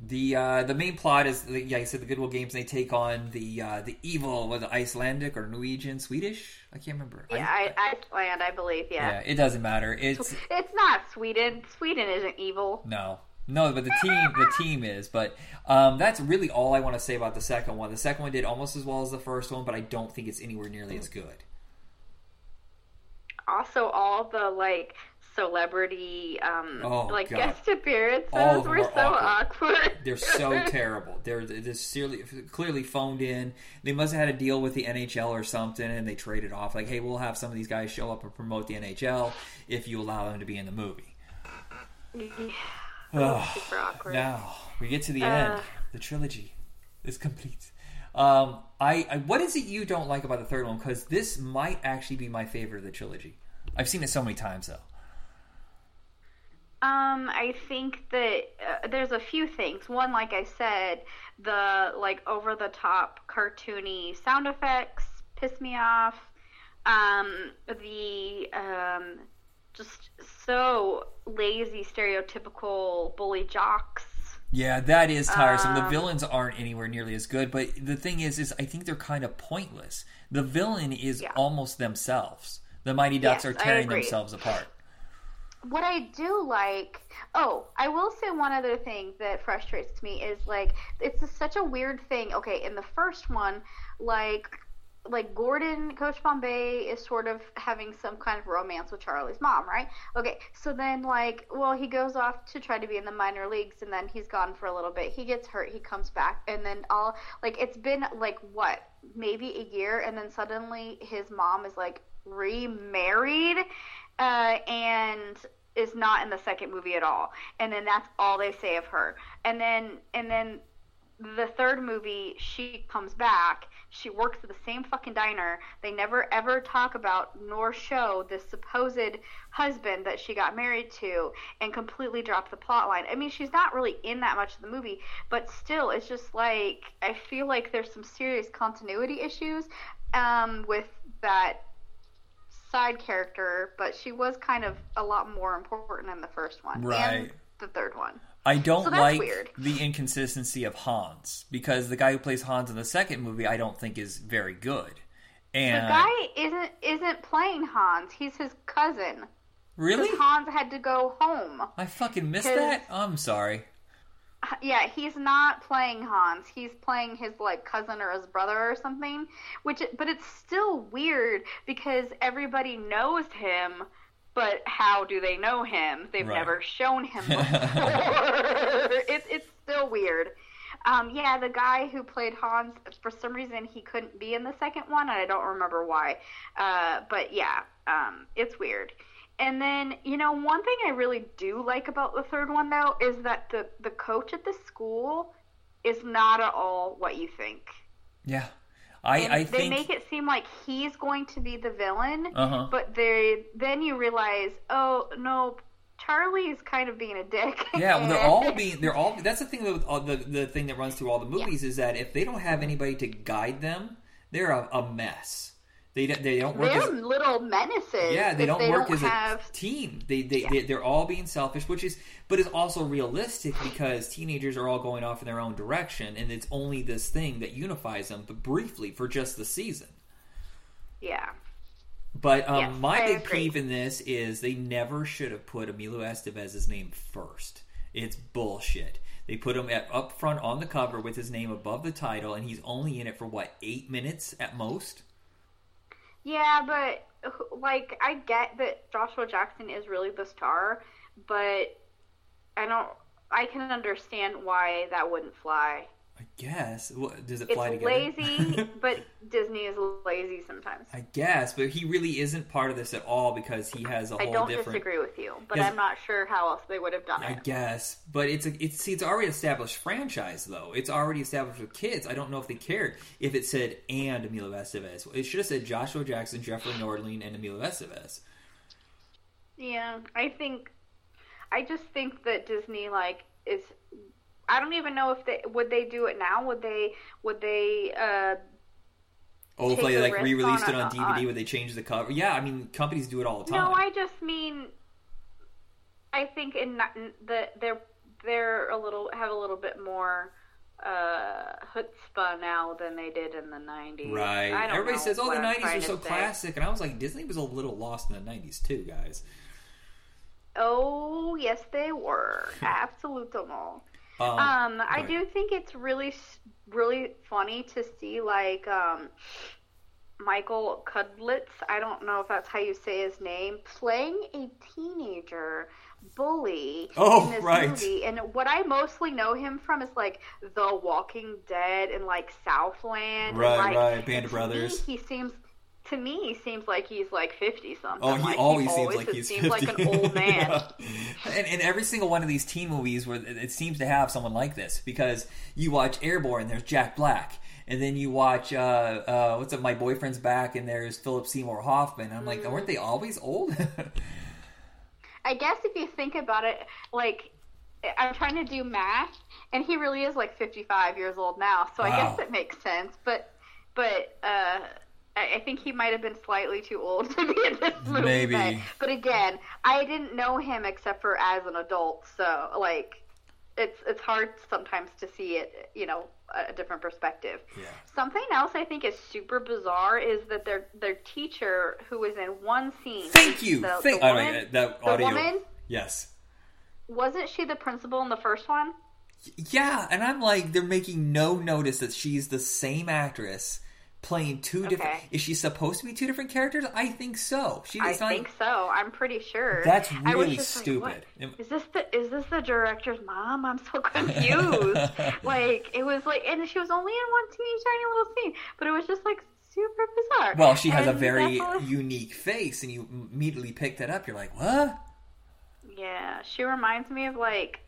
Speaker 1: The uh, the main plot is, yeah, I said the Goodwill Games. They take on the uh, the evil, was it Icelandic or Norwegian, Swedish? I can't remember.
Speaker 2: Yeah,
Speaker 1: I-
Speaker 2: I, Iceland, I believe, yeah.
Speaker 1: yeah, it doesn't matter. It's [LAUGHS]
Speaker 2: It's not Sweden. Sweden isn't evil.
Speaker 1: no, no, but the team the team is. But um, that's really all I want to say about the second one. The second one did almost as well as the first one, but I don't think it's anywhere nearly as good.
Speaker 2: Also, all the, like, celebrity, um,
Speaker 1: Oh,
Speaker 2: like,
Speaker 1: God.
Speaker 2: guest appearances
Speaker 1: All
Speaker 2: were so
Speaker 1: awkward.
Speaker 2: awkward.
Speaker 1: They're so terrible. They're, they're sincerely, clearly phoned in. They must have had a deal with the NHL or something, and they traded off. Like, hey, we'll have some of these guys show up and promote the NHL if you allow them to be in the movie. Ugh.
Speaker 2: Super awkward.
Speaker 1: Now we get to the
Speaker 2: Uh.
Speaker 1: end. The trilogy is complete. Um, I, I what is it you don't like about the third one? Because this might actually be my favorite of the trilogy. I've seen it so many times though.
Speaker 2: Um, I think that uh, there's a few things. One, like I said, the like over the top cartoony sound effects piss me off. Um, the um, just so lazy, stereotypical bully jocks.
Speaker 1: Yeah, that is tiresome. the
Speaker 2: Um,
Speaker 1: villains aren't anywhere nearly as good, but the thing is, is I think they're kind of pointless. The villain is
Speaker 2: Yeah.
Speaker 1: almost themselves. The Mighty Ducks
Speaker 2: Yes,
Speaker 1: are tearing themselves apart.
Speaker 2: What I do like, oh, I will say one other thing that frustrates me is like it's a, such a weird thing. Okay, in the first one, like like Gordon, Coach Bombay is sort of having some kind of romance with Charlie's mom, right? Okay, so then like, well, he goes off to try to be in the minor leagues, and then he's gone for a little bit. He gets hurt, he comes back, and then all like it's been like what maybe a year, and then suddenly his mom is like remarried, uh, and is not in the second movie at all, and then that's all they say of her, and then and then the third movie she comes back she works at the same fucking diner. They never ever talk about nor show this supposed husband that she got married to and completely drop the plot line. I mean, she's not really in that much of the movie, but still, it's just like I feel like there's some serious continuity issues um, with that side character, but she was kind of a lot more important in the first one
Speaker 1: Right.
Speaker 2: and the third one.
Speaker 1: I don't
Speaker 2: So
Speaker 1: like
Speaker 2: weird.
Speaker 1: the inconsistency of Hans because the guy who plays Hans in the second movie I don't think is very good. And
Speaker 2: The guy isn't isn't playing Hans. He's his cousin.
Speaker 1: really,
Speaker 2: Hans had to go home.
Speaker 1: I fucking missed that. I'm sorry.
Speaker 2: Yeah, he's not playing Hans. He's playing his like cousin or his brother or something. Which, but it's still weird because everybody knows him. But how do they know him? They've
Speaker 1: Right.
Speaker 2: never shown him [LAUGHS] before. [LAUGHS] it's it's still weird. Um, yeah, the guy who played Hans, for some reason, he couldn't be in the second one, and I don't remember why. Uh, but yeah, um, it's weird. And then, you know, one thing I really do like about the third one, though, is that the, the coach at the school is not at all what you think.
Speaker 1: Yeah, I
Speaker 2: And
Speaker 1: I
Speaker 2: they
Speaker 1: think
Speaker 2: make it seem like he's going to be the villain,
Speaker 1: Uh-huh.
Speaker 2: but they then you realize, oh no, Charlie's kind of being a dick. [LAUGHS]
Speaker 1: yeah, well, they're all being they're all. That's the thing with all the the thing that runs through all the movies is that if they don't have anybody to guide them, they're a, a mess. They don't- they don't work
Speaker 2: They're
Speaker 1: as
Speaker 2: little menaces.
Speaker 1: Yeah, they don't
Speaker 2: they
Speaker 1: work
Speaker 2: don't
Speaker 1: as
Speaker 2: have,
Speaker 1: a team. They they, they they're all being selfish, which is but it's also realistic because teenagers are all going off in their own direction, and it's only this thing that unifies them, but briefly for just the season.
Speaker 2: Yeah.
Speaker 1: But um,
Speaker 2: Yes,
Speaker 1: my
Speaker 2: I
Speaker 1: big
Speaker 2: agree.
Speaker 1: peeve in this is they never should have put Emilio Estevez's name first. It's bullshit. They put him at, up front on the cover with his name above the title, and he's only in it for what eight minutes at most.
Speaker 2: Yeah, but like I get that Joshua Jackson is really the star, but I don't. I can understand why that wouldn't fly.
Speaker 1: I guess. What, does it
Speaker 2: It's
Speaker 1: fly together?
Speaker 2: lazy, [LAUGHS] but Disney is lazy sometimes.
Speaker 1: I guess, but he really isn't part of this at all because he has a
Speaker 2: I
Speaker 1: whole different.
Speaker 2: I don't disagree with you, but
Speaker 1: Yes.
Speaker 2: I'm not sure how else they would have done
Speaker 1: I
Speaker 2: it.
Speaker 1: I guess, but it's a it's see, it's already established franchise though. It's already established with kids. I don't know if they cared if it said and Emilio Estevez. It should have said Joshua Jackson, Jeffrey Nordling, and Emilio Estevez.
Speaker 2: Yeah, I think. I just think that Disney like is. I don't even know if they would they do it now. Would they? Would they? uh
Speaker 1: Oh, if they like re-released
Speaker 2: on
Speaker 1: it on DVD
Speaker 2: on-
Speaker 1: where they change the cover. Yeah, I mean companies do it all the time.
Speaker 2: No, I just mean. I think in that they're they're a little have a little bit more uh chutzpah now than they did in the 90s.
Speaker 1: right.
Speaker 2: I don't
Speaker 1: Everybody says, "Oh, the '90s
Speaker 2: trying
Speaker 1: are
Speaker 2: to
Speaker 1: so
Speaker 2: say.
Speaker 1: classic," and I was like, Disney was a little lost in the '90s too, guys.
Speaker 2: Oh, yes, they were. [LAUGHS] Absolutely.
Speaker 1: Um,
Speaker 2: Um, I do think it's really, really funny to see like um, Michael Kudlitz. I don't know if that's how you say his name, playing a teenager bully
Speaker 1: Oh,
Speaker 2: in this
Speaker 1: right.
Speaker 2: movie. And what I mostly know him from is like The Walking Dead and like Southland.
Speaker 1: Right,
Speaker 2: and, like,
Speaker 1: right, Band of Brothers.
Speaker 2: he seems. To me, he seems like he's like fifty something.
Speaker 1: Oh, he
Speaker 2: like,
Speaker 1: always seems
Speaker 2: always
Speaker 1: like he's
Speaker 2: seems
Speaker 1: 50.
Speaker 2: like an old [LAUGHS] man.
Speaker 1: Yeah. And in every single one of these teen movies, where it seems to have someone like this, because you watch Airborne, there's Jack Black, and then you watch uh, uh, what's up, My Boyfriend's Back, and there's Philip Seymour Hoffman. I'm like, weren't they always old? [LAUGHS]
Speaker 2: I guess if you think about it, like I'm trying to do math, and he really is like 55 years old now, so I guess it makes sense. But but uh, I, I think he might have been slightly too old to be in this movie.
Speaker 1: Maybe.
Speaker 2: But, but again, I didn't know him except for as an adult, so like it's it's hard sometimes to see it, you know, a, different perspective.
Speaker 1: yeah.
Speaker 2: Something else I think is super bizarre is that their their teacher, who was in one scene,
Speaker 1: Thank you.
Speaker 2: the,
Speaker 1: Thank.
Speaker 2: the
Speaker 1: oh,
Speaker 2: woman,
Speaker 1: uh, that
Speaker 2: the woman
Speaker 1: Yes.
Speaker 2: wasn't she the principal in the first one?
Speaker 1: Yeah, and I'm like, they're making no notice that she's the same actress playing two different. Is she supposed to be two different characters? I think so. She,
Speaker 2: I
Speaker 1: not,
Speaker 2: think so. I'm pretty sure.
Speaker 1: That's really
Speaker 2: like,
Speaker 1: stupid.
Speaker 2: what? Is this the is this the director's mom? I'm so [LAUGHS] confused. like it was like, and she was only in one teeny tiny little scene, but it was just like super bizarre.
Speaker 1: Well, she has a very unique face, and you immediately pick that up. You're like, what?
Speaker 2: yeah. She reminds me of like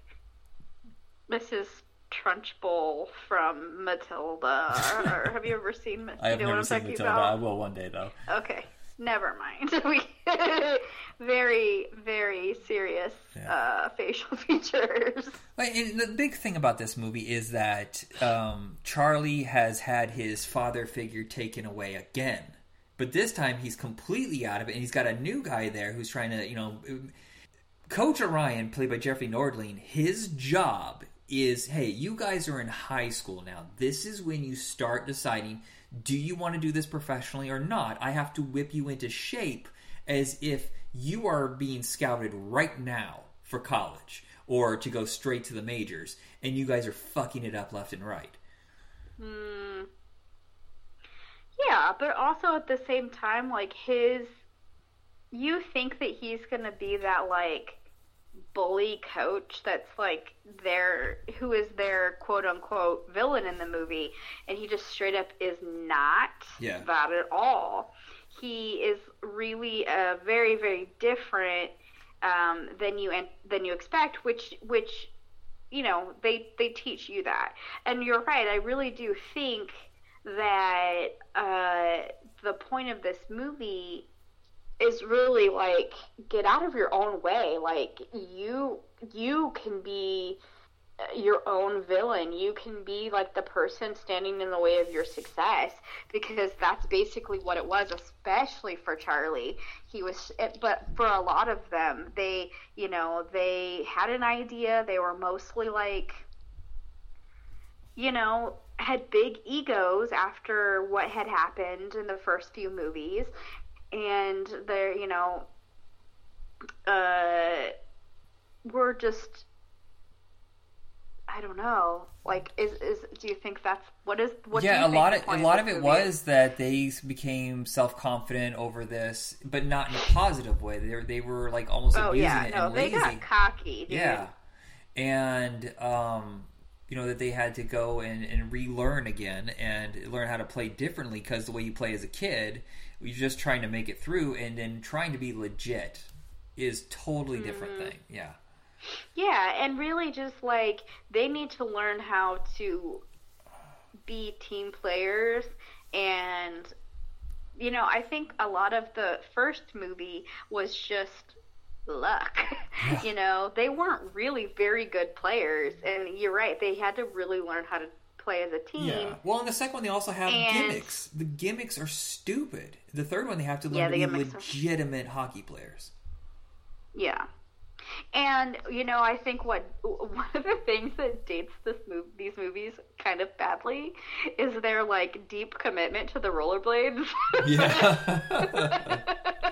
Speaker 2: Mrs. Trunchbull from Matilda. or have you ever seen? Matilda? [LAUGHS]
Speaker 1: I have
Speaker 2: you know
Speaker 1: never seen Matilda.
Speaker 2: about?
Speaker 1: I will one day though.
Speaker 2: Okay, never mind. [LAUGHS] We [LAUGHS] very, very serious
Speaker 1: Yeah.
Speaker 2: uh, facial features.
Speaker 1: And the big thing about this movie is that um, Charlie has had his father figure taken away again, but this time he's completely out of it, and he's got a new guy there who's trying to, you know, Coach Orion, played by Jeffrey Nordling. His job is, hey, you guys are in high school now. This is when you start deciding, do you want to do this professionally or not? I have to whip you into shape as if you are being scouted right now for college or to go straight to the majors, and you guys are fucking it up left and right. Hmm.
Speaker 2: Yeah, but also at the same time, like his, you think that he's gonna be that like bully coach that's like their who is their quote unquote villain in the movie, and he just straight up is not
Speaker 1: Yeah.
Speaker 2: that at all. He is really a very very different um, than you and than you expect, which which you know they they teach you that, and you're right. I really do think that uh, the point of this movie is really like get out of your own way. Like you you can be uh, your own villain. You can be like the person standing in the way of your success because that's basically what it was especially for charlie. He was but for a lot of them they you know they had an idea. They were mostly like you know, had big egos after what had happened in the first few movies, and they're, you know, uh, were just, I don't know, like, is is do you think that's what is what? do
Speaker 1: yeah,
Speaker 2: you
Speaker 1: a
Speaker 2: think
Speaker 1: lot of a lot of
Speaker 2: this
Speaker 1: it
Speaker 2: movie
Speaker 1: was that they became self confident over this, but not in a positive way. They were, they were like almost
Speaker 2: Oh
Speaker 1: abusing
Speaker 2: yeah,
Speaker 1: it
Speaker 2: no,
Speaker 1: and
Speaker 2: they
Speaker 1: lazy.
Speaker 2: got cocky, dude.
Speaker 1: Yeah, and um, you know that they had to go and, and relearn again and learn how to play differently because the way you play as a kid, you're just trying to make it through, and then trying to be legit is totally different
Speaker 2: Mm-hmm.
Speaker 1: thing. Yeah,
Speaker 2: Yeah, and really just like they need to learn how to be team players and you know, I think a lot of the first movie was just luck. [LAUGHS] you know, they weren't really very good players and you're right, they had to really learn how to play as a team.
Speaker 1: yeah. Well, in the second one, they also have
Speaker 2: And-
Speaker 1: gimmicks. The gimmicks are stupid. The third one, they have to learn
Speaker 2: Yeah,
Speaker 1: to be
Speaker 2: gimmicks are-
Speaker 1: legitimate hockey players.
Speaker 2: Yeah. And you know, I think what [LAUGHS] one of the things that dates this move these movies kind of badly is their like deep commitment to the rollerblades. [LAUGHS]
Speaker 1: Yeah.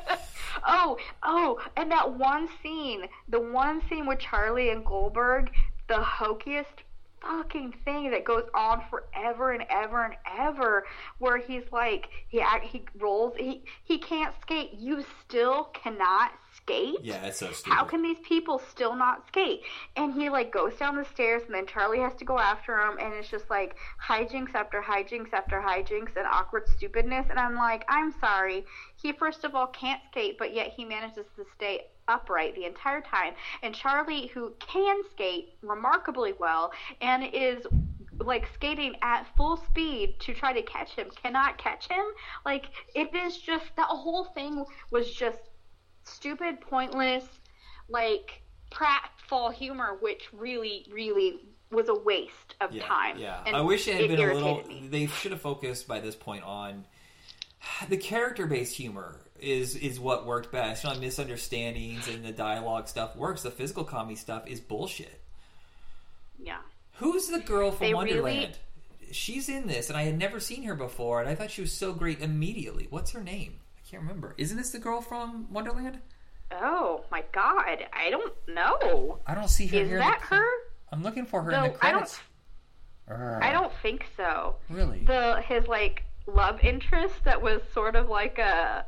Speaker 1: [LAUGHS]
Speaker 2: oh, oh, and that one scene, the one scene with Charlie and Goldberg, the hokiest fucking thing that goes on forever and ever and ever where he's like he he rolls he he can't skate you still cannot skate
Speaker 1: yeah, it's so stupid.
Speaker 2: how can these people still not skate? And he like goes down the stairs, and then Charlie has to go after him, and it's just like hijinks after hijinks after hijinks and awkward stupidness. And I'm like, I'm sorry. He first of all can't skate, but yet he manages to stay upright the entire time. And Charlie, who can skate remarkably well and is like skating at full speed to try to catch him, cannot catch him. Like it is just that whole thing was just stupid, pointless, like pratfall humor, which really, really was a waste of
Speaker 1: yeah,
Speaker 2: time.
Speaker 1: Yeah,
Speaker 2: And
Speaker 1: I wish it had been a little.
Speaker 2: me.
Speaker 1: They should have focused by this point on the character-based humor is is what worked best. You know, misunderstandings and the dialogue stuff works. The physical comedy stuff is bullshit.
Speaker 2: Yeah.
Speaker 1: Who's the girl from
Speaker 2: They
Speaker 1: Wonderland?
Speaker 2: really-
Speaker 1: She's in this, and I had never seen her before, and I thought she was so great immediately. What's her name? I can't remember. Isn't this the girl from Wonderland?
Speaker 2: Oh my God, I don't know.
Speaker 1: I don't see her
Speaker 2: Is
Speaker 1: here. in the
Speaker 2: that her?
Speaker 1: I'm looking for her
Speaker 2: No,
Speaker 1: in the
Speaker 2: I don't.
Speaker 1: credits. Urgh.
Speaker 2: I don't think so.
Speaker 1: really.
Speaker 2: The his like love interest that was sort of like a.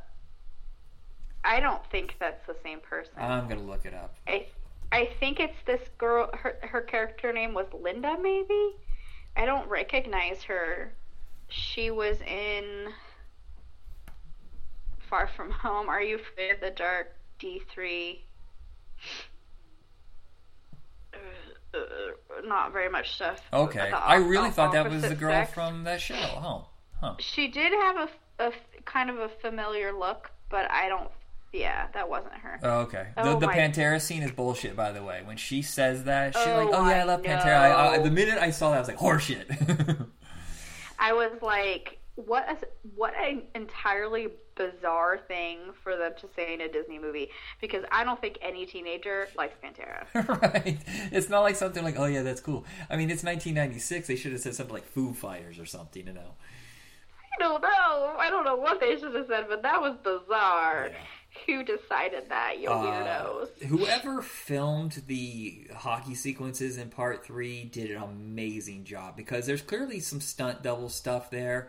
Speaker 2: I don't think that's the same person.
Speaker 1: I'm gonna look it up.
Speaker 2: I I think it's this girl. Her her character name was Linda, maybe. I don't recognize her. She was in Far From Home. Are you afraid of the dark? D three. Uh, not very much stuff.
Speaker 1: Okay, I really thought that was the girl
Speaker 2: sex.
Speaker 1: from that show. Huh? Huh?
Speaker 2: She did have a, a kind of a familiar look, but I don't. Yeah, that wasn't her.
Speaker 1: Oh, okay. The,
Speaker 2: Oh
Speaker 1: the Pantera scene is bullshit, by the way. When she says that, she's
Speaker 2: Oh,
Speaker 1: like, "Oh yeah, I
Speaker 2: I
Speaker 1: love Pantera." I, I, the minute I saw that, I was like, "Horseshit."
Speaker 2: I was like, what a what an entirely bizarre thing for them to say in a Disney movie because I don't think any teenager likes Pantera. [LAUGHS]
Speaker 1: right? It's not like something like, "Oh yeah, that's cool." I mean, it's 1996. They should have said something like Foo Fighters or something, you know?
Speaker 2: I don't know. I don't know what they should have said, but that was bizarre.
Speaker 1: Yeah. [LAUGHS]
Speaker 2: Who decided that, you
Speaker 1: Uh,
Speaker 2: weirdos?
Speaker 1: whoever filmed the hockey sequences in part three did an amazing job because there's clearly some stunt double stuff there,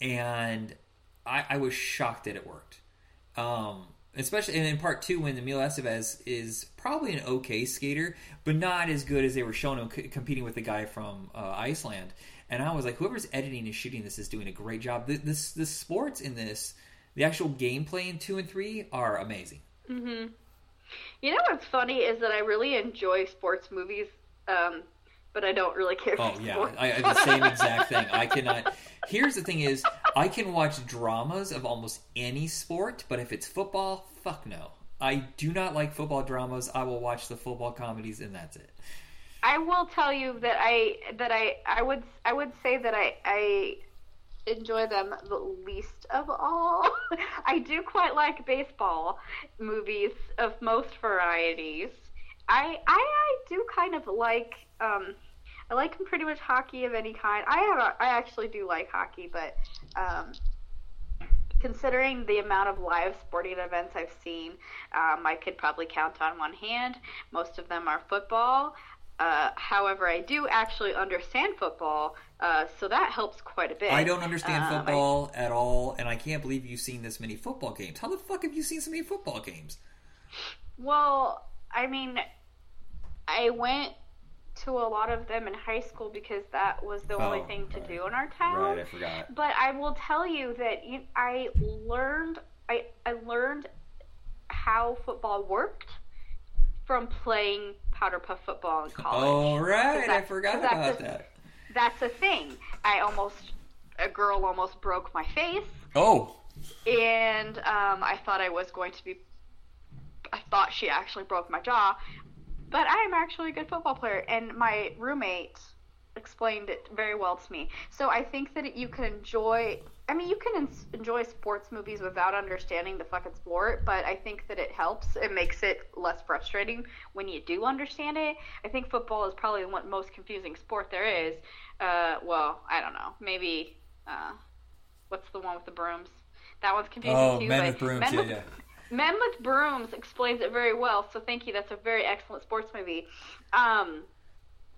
Speaker 1: and I, I was shocked that it worked. Um, especially and in part two when Emil Estevez is probably an okay skater, but not as good as they were showing him c- competing with the guy from uh, Iceland. And I was like, whoever's editing and shooting this is doing a great job. The, this the sports in this, the actual gameplay in two and three are amazing. Mhm.
Speaker 2: You know what's funny is that I really enjoy sports movies, um, but I don't really care
Speaker 1: Oh
Speaker 2: for
Speaker 1: yeah,
Speaker 2: sports.
Speaker 1: I, I the same exact thing. I cannot. [LAUGHS] Here's the thing: is I can watch dramas of almost any sport, but if it's football, fuck no. I do not like football dramas. I will watch the football comedies, and that's it.
Speaker 2: I will tell you that I that I I would I would say that I I enjoy them the least of all. [LAUGHS] I do quite like baseball movies of most varieties. I I, I do kind of like um I like pretty much hockey of any kind. I have a, I actually do like hockey, but um considering the amount of live sporting events I've seen, um, I could probably count on one hand. Most of them are football. Uh, however, I do actually understand football, uh, so that helps quite a bit.
Speaker 1: I don't understand
Speaker 2: Um, I-
Speaker 1: football at all, and I can't believe you've seen this many football games. How the fuck have you seen so many football games?
Speaker 2: Well, I mean, I went to a lot of them in high school because that was the only
Speaker 1: Oh,
Speaker 2: thing to
Speaker 1: right.
Speaker 2: do in our town.
Speaker 1: Right, I forgot.
Speaker 2: But I will tell you that you, I learned I, I learned how football worked from playing powder puff football in college.
Speaker 1: All right,
Speaker 2: 'Cause
Speaker 1: I forgot about
Speaker 2: a-
Speaker 1: that.
Speaker 2: That's a thing. I almost a girl almost broke my face,
Speaker 1: Oh,
Speaker 2: and um, I thought I was going to be. I thought she actually broke my jaw, but I am actually a good football player, and my roommate explained it very well to me. So I think that you can enjoy. I mean, you can en- enjoy sports movies without understanding the fucking sport, but I think that it helps. It makes it less frustrating when you do understand it. I think football is probably the most confusing sport there is. Uh, well, I don't know. Maybe uh, what's the one with the brooms? That one's confusing
Speaker 1: oh,
Speaker 2: too.
Speaker 1: men with brooms.
Speaker 2: Men
Speaker 1: Yeah,
Speaker 2: with,
Speaker 1: yeah.
Speaker 2: Men with Brooms explains it very well. So thank you. That's a very excellent sports movie. Um,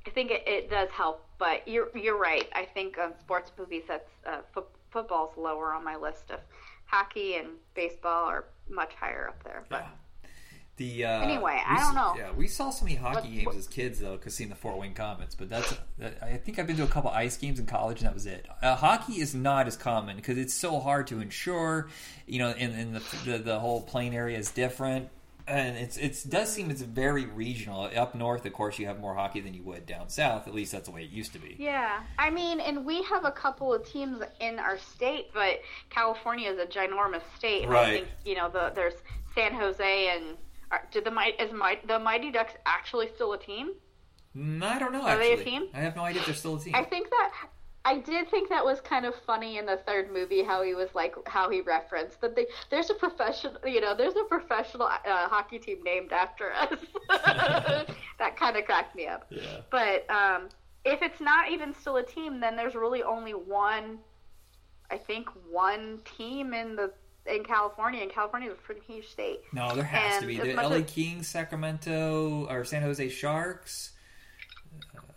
Speaker 2: I think it, it does help, but you're you're right. I think on sports movies, that's uh, fo- football's lower on my list of hockey and baseball are much higher up there. But
Speaker 1: Yeah. The uh,
Speaker 2: Anyway,
Speaker 1: we
Speaker 2: I don't know.
Speaker 1: Yeah, we saw so many hockey games as kids though, because seeing the Fort Wayne Komets. But that's I think I've been to a couple ice games in college, and that was it. Uh, hockey is not as common because it's so hard to insure. You know, and, and the, the the whole plain area is different, and it's it does seem it's very regional. Up north, of course, you have more hockey than you would down south. At least that's the way it used to be.
Speaker 2: yeah, I mean, and we have a couple of teams in our state, but California is a ginormous state. and I
Speaker 1: Right.
Speaker 2: think you know the there's San Jose and. Are, did the might is might the Mighty Ducks actually still a team?
Speaker 1: Mm, I don't know.
Speaker 2: Are they a team?
Speaker 1: I have no idea if they're still a team.
Speaker 2: I think that I did think that was kind of funny in the third movie how he was like how he referenced that they there's a professional you know there's a professional uh, hockey team named after us. [LAUGHS] that kind of cracked me up.
Speaker 1: yeah.
Speaker 2: But um, if it's not even still a team, then there's really only one. I think one team in the in California, and California is a pretty huge state.
Speaker 1: No, there has to be. The LA
Speaker 2: as-
Speaker 1: Kings, Sacramento, or San Jose Sharks.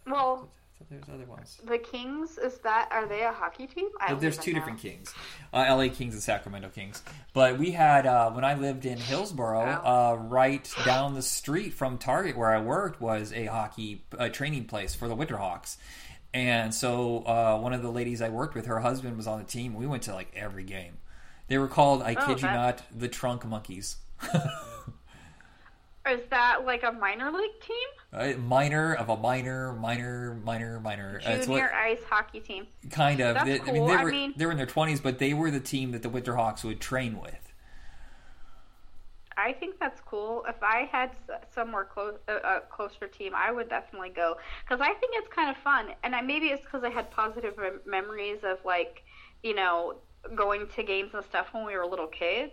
Speaker 2: Well,
Speaker 1: there's other ones.
Speaker 2: The Kings is that? Are they a hockey team?
Speaker 1: There's two
Speaker 2: know.
Speaker 1: different Kings, uh, L.A. Kings and Sacramento Kings. But we had uh, when I lived in Hillsboro, uh, right down the street from Target where I worked was a hockey uh, training place for the Winterhawks. And so uh, one of the ladies I worked with, her husband was on the team. We went to like every game. They were called, I
Speaker 2: Oh,
Speaker 1: kid you not, the Trunk Monkeys. [LAUGHS]
Speaker 2: Is that like a minor league team?
Speaker 1: Uh, minor of a minor, minor, minor, minor. Uh, what-
Speaker 2: Junior ice hockey team.
Speaker 1: kind of.
Speaker 2: That's
Speaker 1: They- I mean,
Speaker 2: cool.
Speaker 1: they
Speaker 2: I mean-
Speaker 1: they were in their twenties, but they were the team that the Winterhawks would train with.
Speaker 2: I think that's cool. If I had s- somewhere close, a, a closer team, I would definitely go because I think it's kind of fun. And I, maybe it's because I had positive mem- memories of like, you know, going to games and stuff when we were little kids.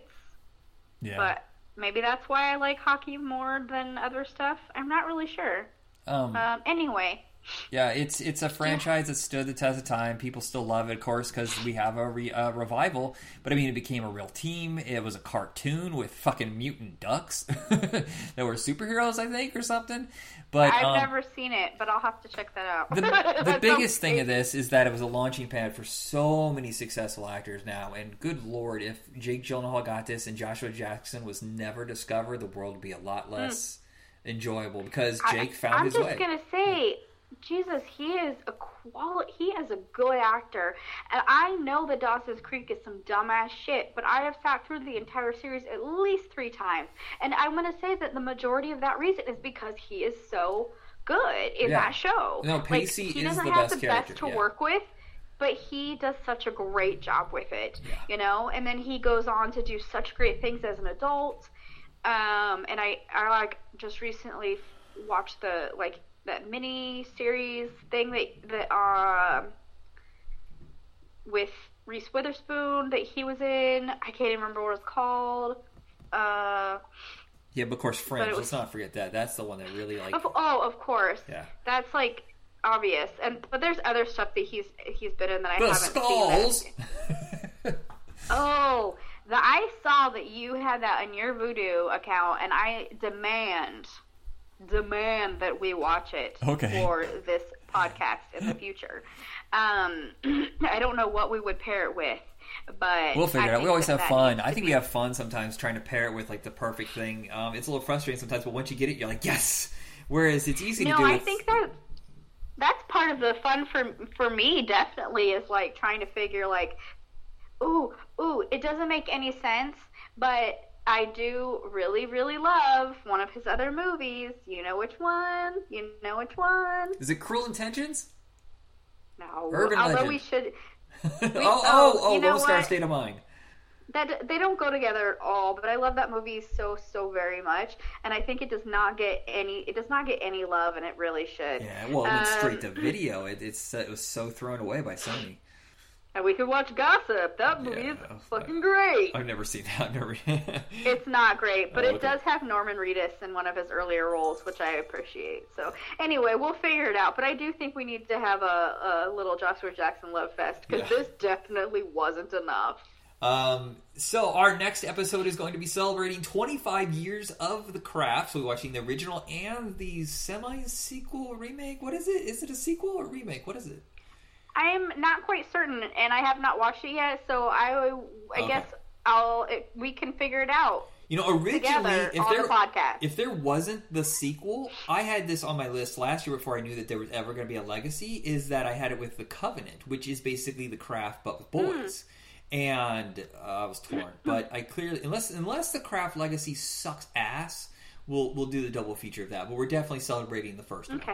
Speaker 1: Yeah.
Speaker 2: But maybe that's why I like hockey more than other stuff. I'm not really sure.
Speaker 1: um,
Speaker 2: Um, anyway,
Speaker 1: yeah, it's it's a franchise that stood the test of time. People still love it, of course, because we have a re, uh, revival. But I mean, it became a real team. It was a cartoon with fucking mutant ducks [LAUGHS] that were superheroes, I think, or something. But
Speaker 2: I've
Speaker 1: um,
Speaker 2: never seen it, but I'll have to check that out.
Speaker 1: the, [LAUGHS] the biggest thing of this is that it was a launching pad for so many successful actors now. And good lord, if Jake Gyllenhaal got this and Joshua Jackson was never discovered, the world would be a lot less enjoyable because Jake found
Speaker 2: Hmm. I'm
Speaker 1: his
Speaker 2: just
Speaker 1: way.
Speaker 2: gonna say, Jesus, he is a quality. He is a good actor, and I know that Dawson's Creek is some dumbass shit, but I have sat through the entire series at least three times, and I'm gonna say that the majority of that reason is because he is so good in
Speaker 1: Yeah.
Speaker 2: that show.
Speaker 1: No,
Speaker 2: Like,
Speaker 1: Pacey
Speaker 2: he
Speaker 1: is
Speaker 2: doesn't
Speaker 1: the
Speaker 2: have
Speaker 1: best
Speaker 2: the
Speaker 1: character,
Speaker 2: best to
Speaker 1: yeah.
Speaker 2: work with. But he does such a great job with it,
Speaker 1: Yeah.
Speaker 2: you know. And then he goes on to do such great things as an adult. Um, and I, I like just recently watched the like that mini series thing that that uh, with Reese Witherspoon that he was in. I can't even remember what it's called. Uh,
Speaker 1: yeah, but of course, Friends.
Speaker 2: was-
Speaker 1: Let's not forget that. That's the one that really like.
Speaker 2: of, oh, of course.
Speaker 1: Yeah.
Speaker 2: That's like obvious. And but there's other stuff that he's he's been in that I
Speaker 1: The
Speaker 2: haven't
Speaker 1: skulls.
Speaker 2: seen. that- [LAUGHS] [LAUGHS] Oh, the I saw that you had that on your Vudu account, and I demand demand that we watch it
Speaker 1: Okay.
Speaker 2: for this podcast in the [LAUGHS] future. Um, [CLEARS THROAT] I don't know what we would pair it with, but
Speaker 1: We'll figure
Speaker 2: I
Speaker 1: it out. We always have fun. I think we have fun sometimes trying to pair it with like the perfect thing. Um, it's a little frustrating sometimes, but once you get it, you're like, yes. Whereas it's easy
Speaker 2: No,
Speaker 1: to do.
Speaker 2: I think that that's part of the fun for for me. Definitely is like trying to figure like, ooh, ooh, it doesn't make any sense, but I do really, really love one of his other movies. You know which one? You know which one?
Speaker 1: Is it Cruel Intentions?
Speaker 2: No,
Speaker 1: Urban
Speaker 2: although
Speaker 1: Legend.
Speaker 2: we should. [LAUGHS]
Speaker 1: oh, oh,
Speaker 2: oh,
Speaker 1: oh,
Speaker 2: you know
Speaker 1: Lone Star? State of Mind.
Speaker 2: That they don't go together at all, but I love that movie so so very much, and I think it does not get any it does not get any love, and it really should.
Speaker 1: Yeah, well, it went straight to
Speaker 2: Um,
Speaker 1: video. It, it's uh, it was so thrown away by Sony.
Speaker 2: And we could watch Gossip. That movie
Speaker 1: Yeah,
Speaker 2: is fucking great.
Speaker 1: I've never seen that. [LAUGHS] Never.
Speaker 2: It's not great, but
Speaker 1: Oh,
Speaker 2: it does have Norman Reedus in one of his earlier roles, which I appreciate. So anyway, we'll figure it out. But I do think we need to have a, a little Joshua Jackson love fest because
Speaker 1: Yeah.
Speaker 2: this definitely wasn't enough.
Speaker 1: Um, so our next episode is going to be celebrating 25 years of the craft. So we're watching the original and the semi-sequel remake. What is it? Is it a sequel or remake? What is it?
Speaker 2: I am not quite certain, and I have not watched it yet. So I, I
Speaker 1: Okay.
Speaker 2: guess I'll it, we can figure it out
Speaker 1: You know, originally, if there
Speaker 2: the
Speaker 1: if there wasn't the sequel, I had this on my list last year before I knew that there was ever going to be a legacy. Is that I had it with the Covenant, which is basically the craft but with boys. And uh, I was torn, [LAUGHS] but I clearly unless unless the craft legacy sucks ass, we'll we'll do the double feature of that. But we're definitely celebrating the first one.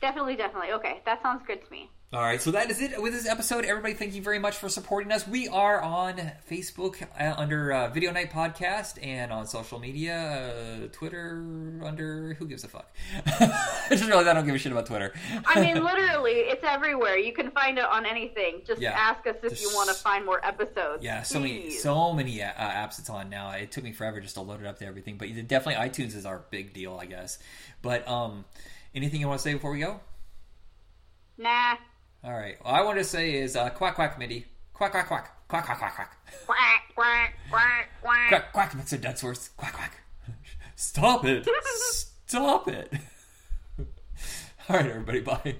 Speaker 2: Definitely, definitely. Okay, that sounds good to me.
Speaker 1: All right, so that is it with this episode. Everybody, thank you very much for supporting us. We are on Facebook uh, under uh, Video Night Podcast and on social media, uh, Twitter under Who Gives a Fuck. [LAUGHS] I just realized I don't give a shit about Twitter.
Speaker 2: I mean, [LAUGHS] literally, it's everywhere. You can find it on anything. Just
Speaker 1: Yeah.
Speaker 2: ask us if you want to find more episodes.
Speaker 1: yeah, so many, so many uh, apps it's on now. It took me forever just to load it up to everything, but definitely iTunes is our big deal, I guess. But um, anything you want to say before we go?
Speaker 2: Nah.
Speaker 1: All right, all I want to say is uh, quack quack, Mindy, quack quack quack, quack quack quack quack.
Speaker 2: Quack, quack, quack, quack.
Speaker 1: Quack, quack, Mr. Ducksworth. Quack, quack. [LAUGHS] Stop it. [LAUGHS] Stop it. [LAUGHS] All right, everybody, bye.